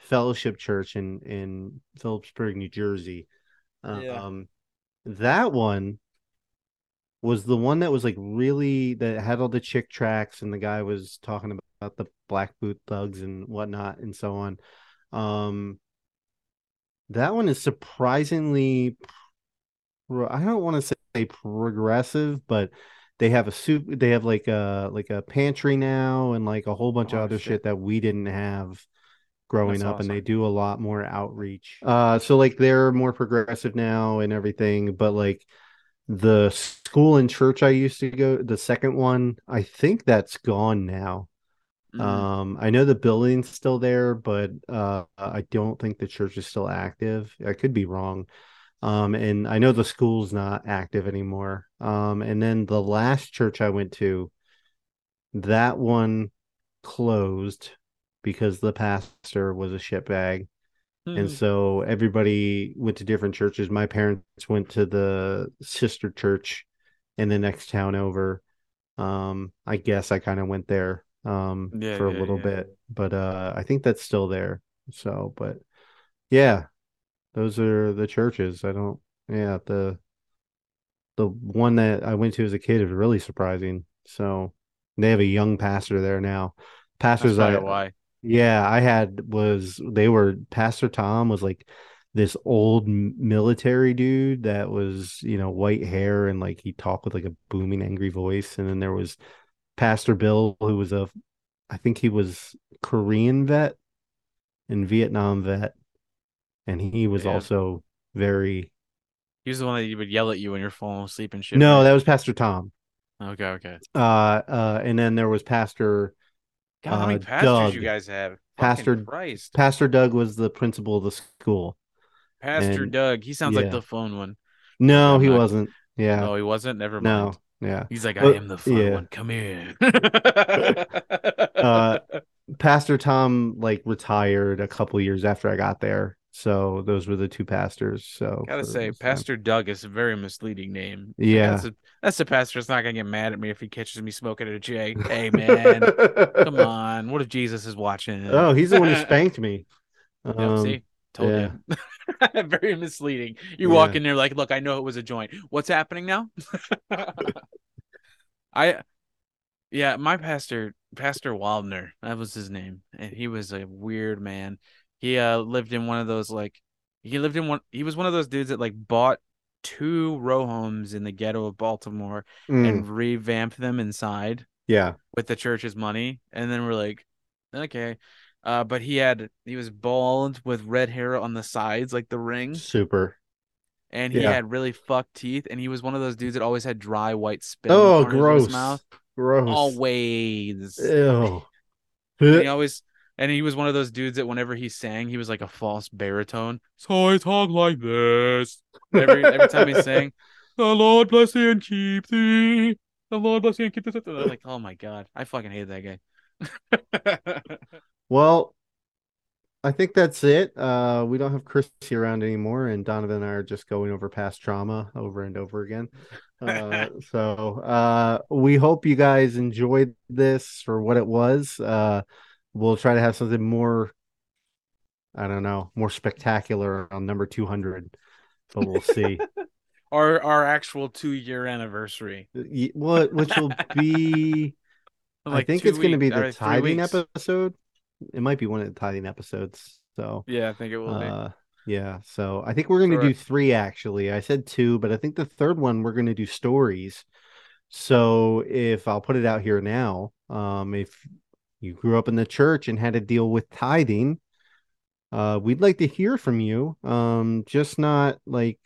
Fellowship Church in in Phillipsburg, New Jersey, Yeah. um, that one was the one that was like really that had all the Chick tracts, and the guy was talking about the black boot thugs and whatnot and so on. Um, that one is surprisingly, I don't want to say progressive, but they have a soup. They have like a like a pantry now, and like a whole bunch of Oh, other shit. shit that we didn't have growing That's up, and they do a lot more outreach. Uh, so like they're more progressive now and everything, but like the school and church I used to go, the second one, I think that's gone now. Mhm. Um, I know the building's still there, but uh, I don't think the church is still active. I could be wrong. Um, and I know the school's not active anymore. Um, and then the last church I went to, that one closed because the pastor was a shitbag. And Mhm. so everybody went to different churches. My parents went to the sister church in the next town over. Um, I guess I kind of went there um Yeah, for a yeah, little yeah. bit, but uh I think that's still there. So, but yeah, those are the churches. I don't yeah, the the one that I went to as a kid is really surprising. So they have a young pastor there now. Pastors I why. Yeah, I had was they were Pastor Tom was like this old military dude that was, you know, white hair and like he talked with like a booming angry voice and then there was Pastor Bill who was a I think he was Korean vet and Vietnam vet and he was Yeah. also very He was the one that would yell at you when you're falling asleep and shit. No, right? that was Pastor Tom. Okay, okay. Uh uh and then there was Pastor God, how many Uh, pastors you guys have? Pastor- Fucking Christ. Pastor Doug was the principal of the school. Pastor and- Doug. He sounds like the phone one. No, I'm he not- wasn't. Yeah. No, he wasn't. Never no. mind. Yeah. He's like, I Well, am the fun yeah. one. Come here. Uh, Pastor Tom like retired a couple years after I got there. So those were the two pastors. So Gotta say, this time. Pastor Doug is a very misleading name. Yeah. that's a, that's the pastor that's not gonna get mad at me if he catches me smoking at a J. Hey man, come on. What if Jesus is watching? Oh, he's the one who spanked me. Um, see, told yeah. you. very misleading. You walk in there like, look, I know it was a joint. What's happening now? I yeah, my pastor, Pastor Waldner, that was his name, and he was a weird man. He uh lived in one of those like he lived in one he was one of those dudes that like bought two row homes in the ghetto of Baltimore Mm, and revamped them inside yeah. with the church's money, and then we're like, okay. Uh, but he had he was bald with red hair on the sides like the ring, Super. and he Yeah. had really fucked teeth, and he was one of those dudes that always had dry white spit. Oh, in the corners of gross. his mouth. Gross. Always. Ew. He always and he was one of those dudes that whenever he sang, he was like a false baritone. So I talk like this. Every every time he sang, the Lord bless thee and keep thee. The Lord bless thee and keep thee. I'm like, oh my god, I fucking hate that guy. Well, I think that's it. Uh, we don't have Chrissy around anymore, and Donovan and I are just going over past trauma over and over again. Uh, so uh, we hope you guys enjoyed this for what it was. Uh, we'll try to have something more, I don't know, more spectacular on number 200, but we'll see. our our actual two year anniversary. What, which will be, I think it's going to be the three tithing weeks. episode. It might be one of the tithing episodes. So. Yeah, I think it will be. Uh, yeah, so I think we're gonna do three actually. I said two, but I think the third one we're gonna do stories. So if I'll put it out here now, um, if you grew up in the church and had to deal with tithing, uh, we'd like to hear from you. Um, just not like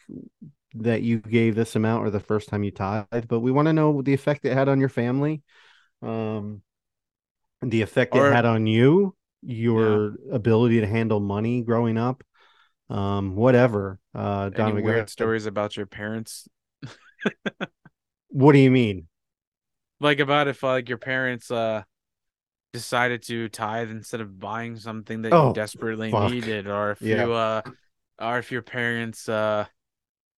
that you gave this amount or the first time you tithed, but we want to know the effect it had on your family, um, the effect Or- it had on you, your ability to handle money growing up, um, whatever. Uh, Any Donovan, weird stories about your parents? What do you mean? Like about if like your parents uh decided to tithe instead of buying something that Oh, you desperately fuck. needed, or if Yeah. you uh or if your parents uh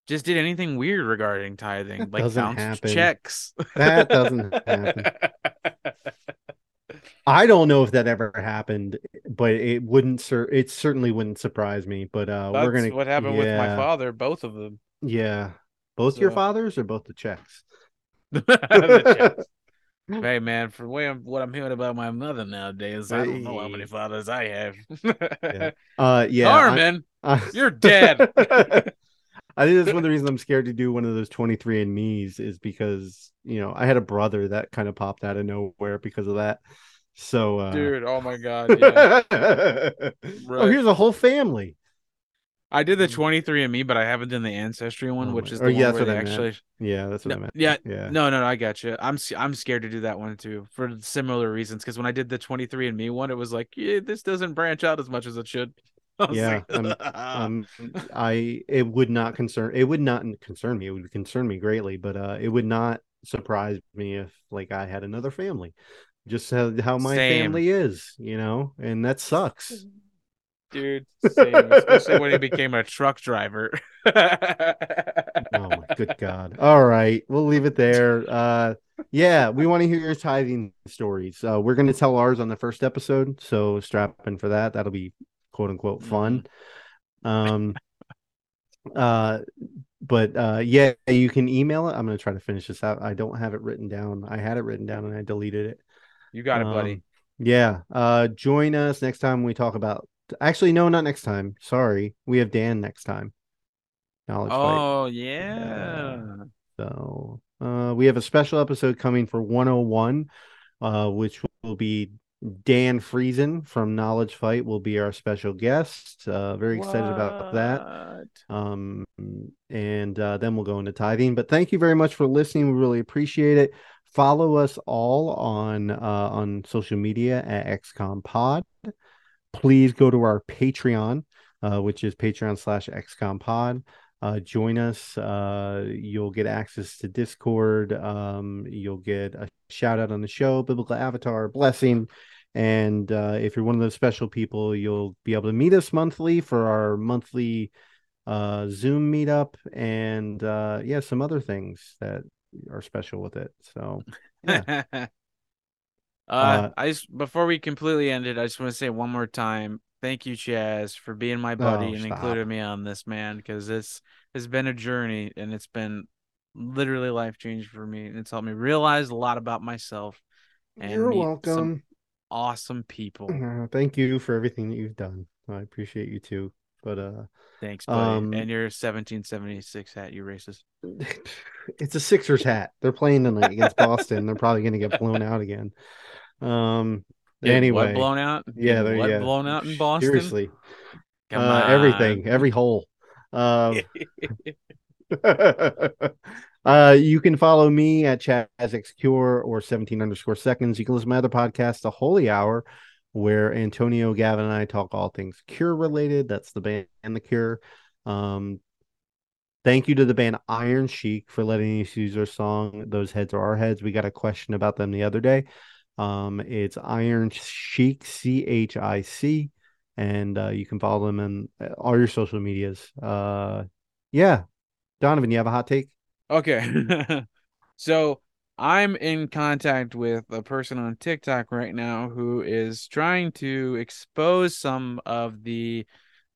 just did anything weird regarding tithing, like bounced happen. checks. That doesn't happen. I don't know if that ever happened, but it wouldn't. Cer- it certainly wouldn't surprise me. But uh, That's we're gonna. what happened with my father, both of them. Yeah, both your fathers or both the checks. The checks. Hey man, from way I'm, what I'm hearing about my mother nowadays, I don't know how many fathers I have. Yeah. Uh, yeah. I- Carmen, I- you're dead. I think that's one of the reasons I'm scared to do one of those 23 and me's is because you know I had a brother that kind of popped out of nowhere because of that. So, uh, dude. Oh my god, yeah. oh, here's a whole family. I did the 23 and Me, but I haven't done the Ancestry one, Oh which is or the yeah, one that's where what they actually. Yeah, that's what No, I meant. yeah, yeah. No, no, no, I got you. I'm I'm scared to do that one too for similar reasons. Because when I did the 23 and Me one, it was like, yeah, this doesn't branch out as much as it should. I Yeah, like, Um, I it would not concern it would not concern me. It would concern me greatly, but uh, it would not surprise me if like I had another family. Just how, how my Same. family is, you know, and that sucks. Dude, same, especially when he became a truck driver. Oh my good God. All right. We'll leave it there. Uh yeah, we want to hear your tithing stories. Uh we're gonna tell ours on the first episode, so strap in for that. That'll be quote unquote fun. Um uh but uh yeah, you can email it. I'm gonna try to finish this out. I don't have it written down. I had it written down and I deleted it. You got it, buddy. Um, yeah. Uh join us next time we talk about actually no, not next time. Sorry. We have Dan next time. Knowledge fight. Oh yeah. So uh, we have a special episode coming for 101, uh, which will be Dan Friesen from Knowledge Fight will be our special guest. Uh, very excited about that. Um, and uh, then we'll go into tithing. But thank you very much for listening. We really appreciate it. Follow us all on uh, on social media at XCOM Pod. Please go to our Patreon, uh, which is Patreon slash XCOM Pod. Uh, join us. Uh, you'll get access to Discord. Um, you'll get a shout out on the show, Biblical Avatar, blessing. And uh, if you're one of those special people, you'll be able to meet us monthly for our monthly uh, Zoom meetup and uh, yeah, some other things that are special with it. So Yeah. uh, Uh, I just before we completely end it, I just want to say one more time, thank you, Chaz, for being my buddy Oh, and stop. including me on this, man, because this has been a journey and it's been literally life changing for me, and it's helped me realize a lot about myself. And You're welcome. Some awesome people. Uh, thank you for everything that you've done. I appreciate you too. But uh, Thanks, buddy. Um, and your 1776 hat, you racist. it's a Sixers hat. They're playing tonight against Boston. They're probably going to get blown out again. Um. Dude, anyway, blown out? Yeah, they're- yeah. blown out in Boston? seriously, uh, everything, every hole. Um, uh, you can follow me at ChazXCure or 17 underscore seconds. You can listen to my other podcast, The Holy Hour, where Antonio, Gavin, and I talk all things Cure related. That's the band and The Cure. Um, thank you to the band Iron Chic for letting us use their song, Those Heads Are Our Heads. We got a question about them the other day. Um, it's Iron Chic, C H I C. And uh, you can follow them on uh, all your social medias. Uh, yeah. Donovan, you have a hot take? Okay. so I'm in contact with a person on TikTok right now who is trying to expose some of the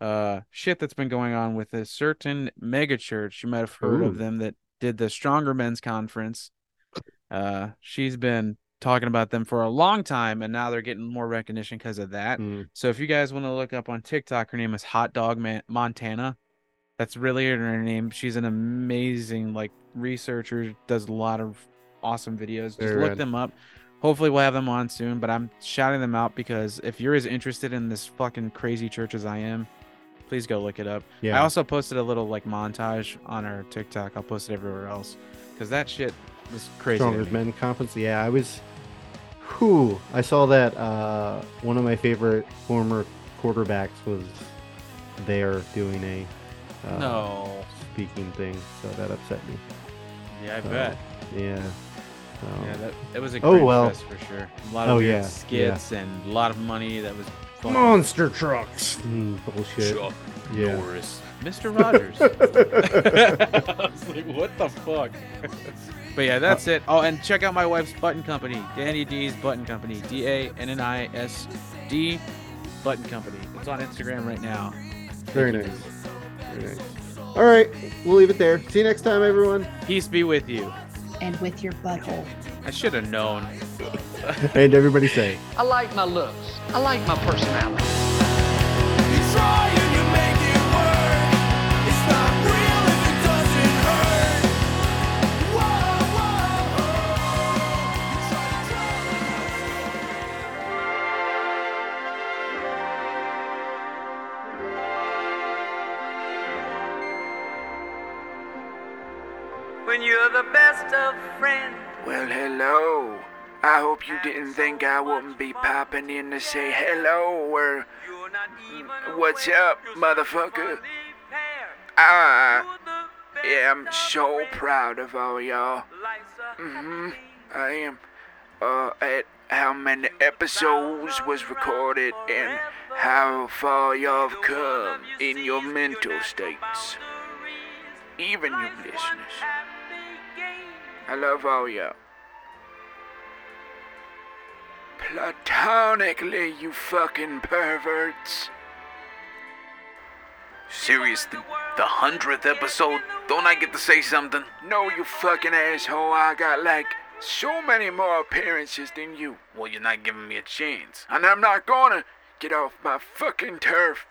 uh shit that's been going on with a certain mega church. You might have heard Ooh. of them that did the Stronger Men's Conference. Uh she's been talking about them for a long time and now they're getting more recognition because of that. Mm. So if you guys want to look up on TikTok, her name is Hot Dog Man- Montana. That's really her name. She's an amazing like researcher, does a lot of awesome videos. Just Very look rad. them up. Hopefully we'll have them on soon, but I'm shouting them out because if you're as interested in this fucking crazy church as I am, please go look it up. Yeah. I also posted a little like montage on our TikTok. I'll post it everywhere else because that shit was crazy. to Strongest me. Men Conference. Yeah, I was. Whew. I saw that uh, one of my favorite former quarterbacks was there doing a uh, No. speaking thing, so that upset me. Yeah, I So, bet. Yeah. So, Yeah, that it was a Oh, great well. fest for sure. A lot of Oh, weird yeah, yeah. skits and a lot of money that was fun. monster trucks. Mm, bullshit. Chuck Yeah. Norris. Mr. Rogers. I was like, what the fuck? but yeah, that's it. Oh, and check out my wife's button company, Danny D's Button Company. D A N N I S D Button Company. It's on Instagram right now. Very nice. Very nice. All right, we'll leave it there. See you next time, everyone. Peace be with you. And with your butthole. I should have known. And everybody say. I like my looks. I like my personality. Hello. I hope you didn't think I wouldn't be popping in to say hello or what's up, motherfucker. Yeah, I'm so proud of all y'all. Life's a hmm I am. Uh, at how many episodes was recorded and how far y'all have come in your mental states. Even you listeners. I love all y'all. Platonically, you fucking perverts. Seriously, the hundredth episode? Don't I get to say something? No, you fucking asshole. I got like so many more appearances than you. Well, you're not giving me a chance. And I'm not gonna get off my fucking turf.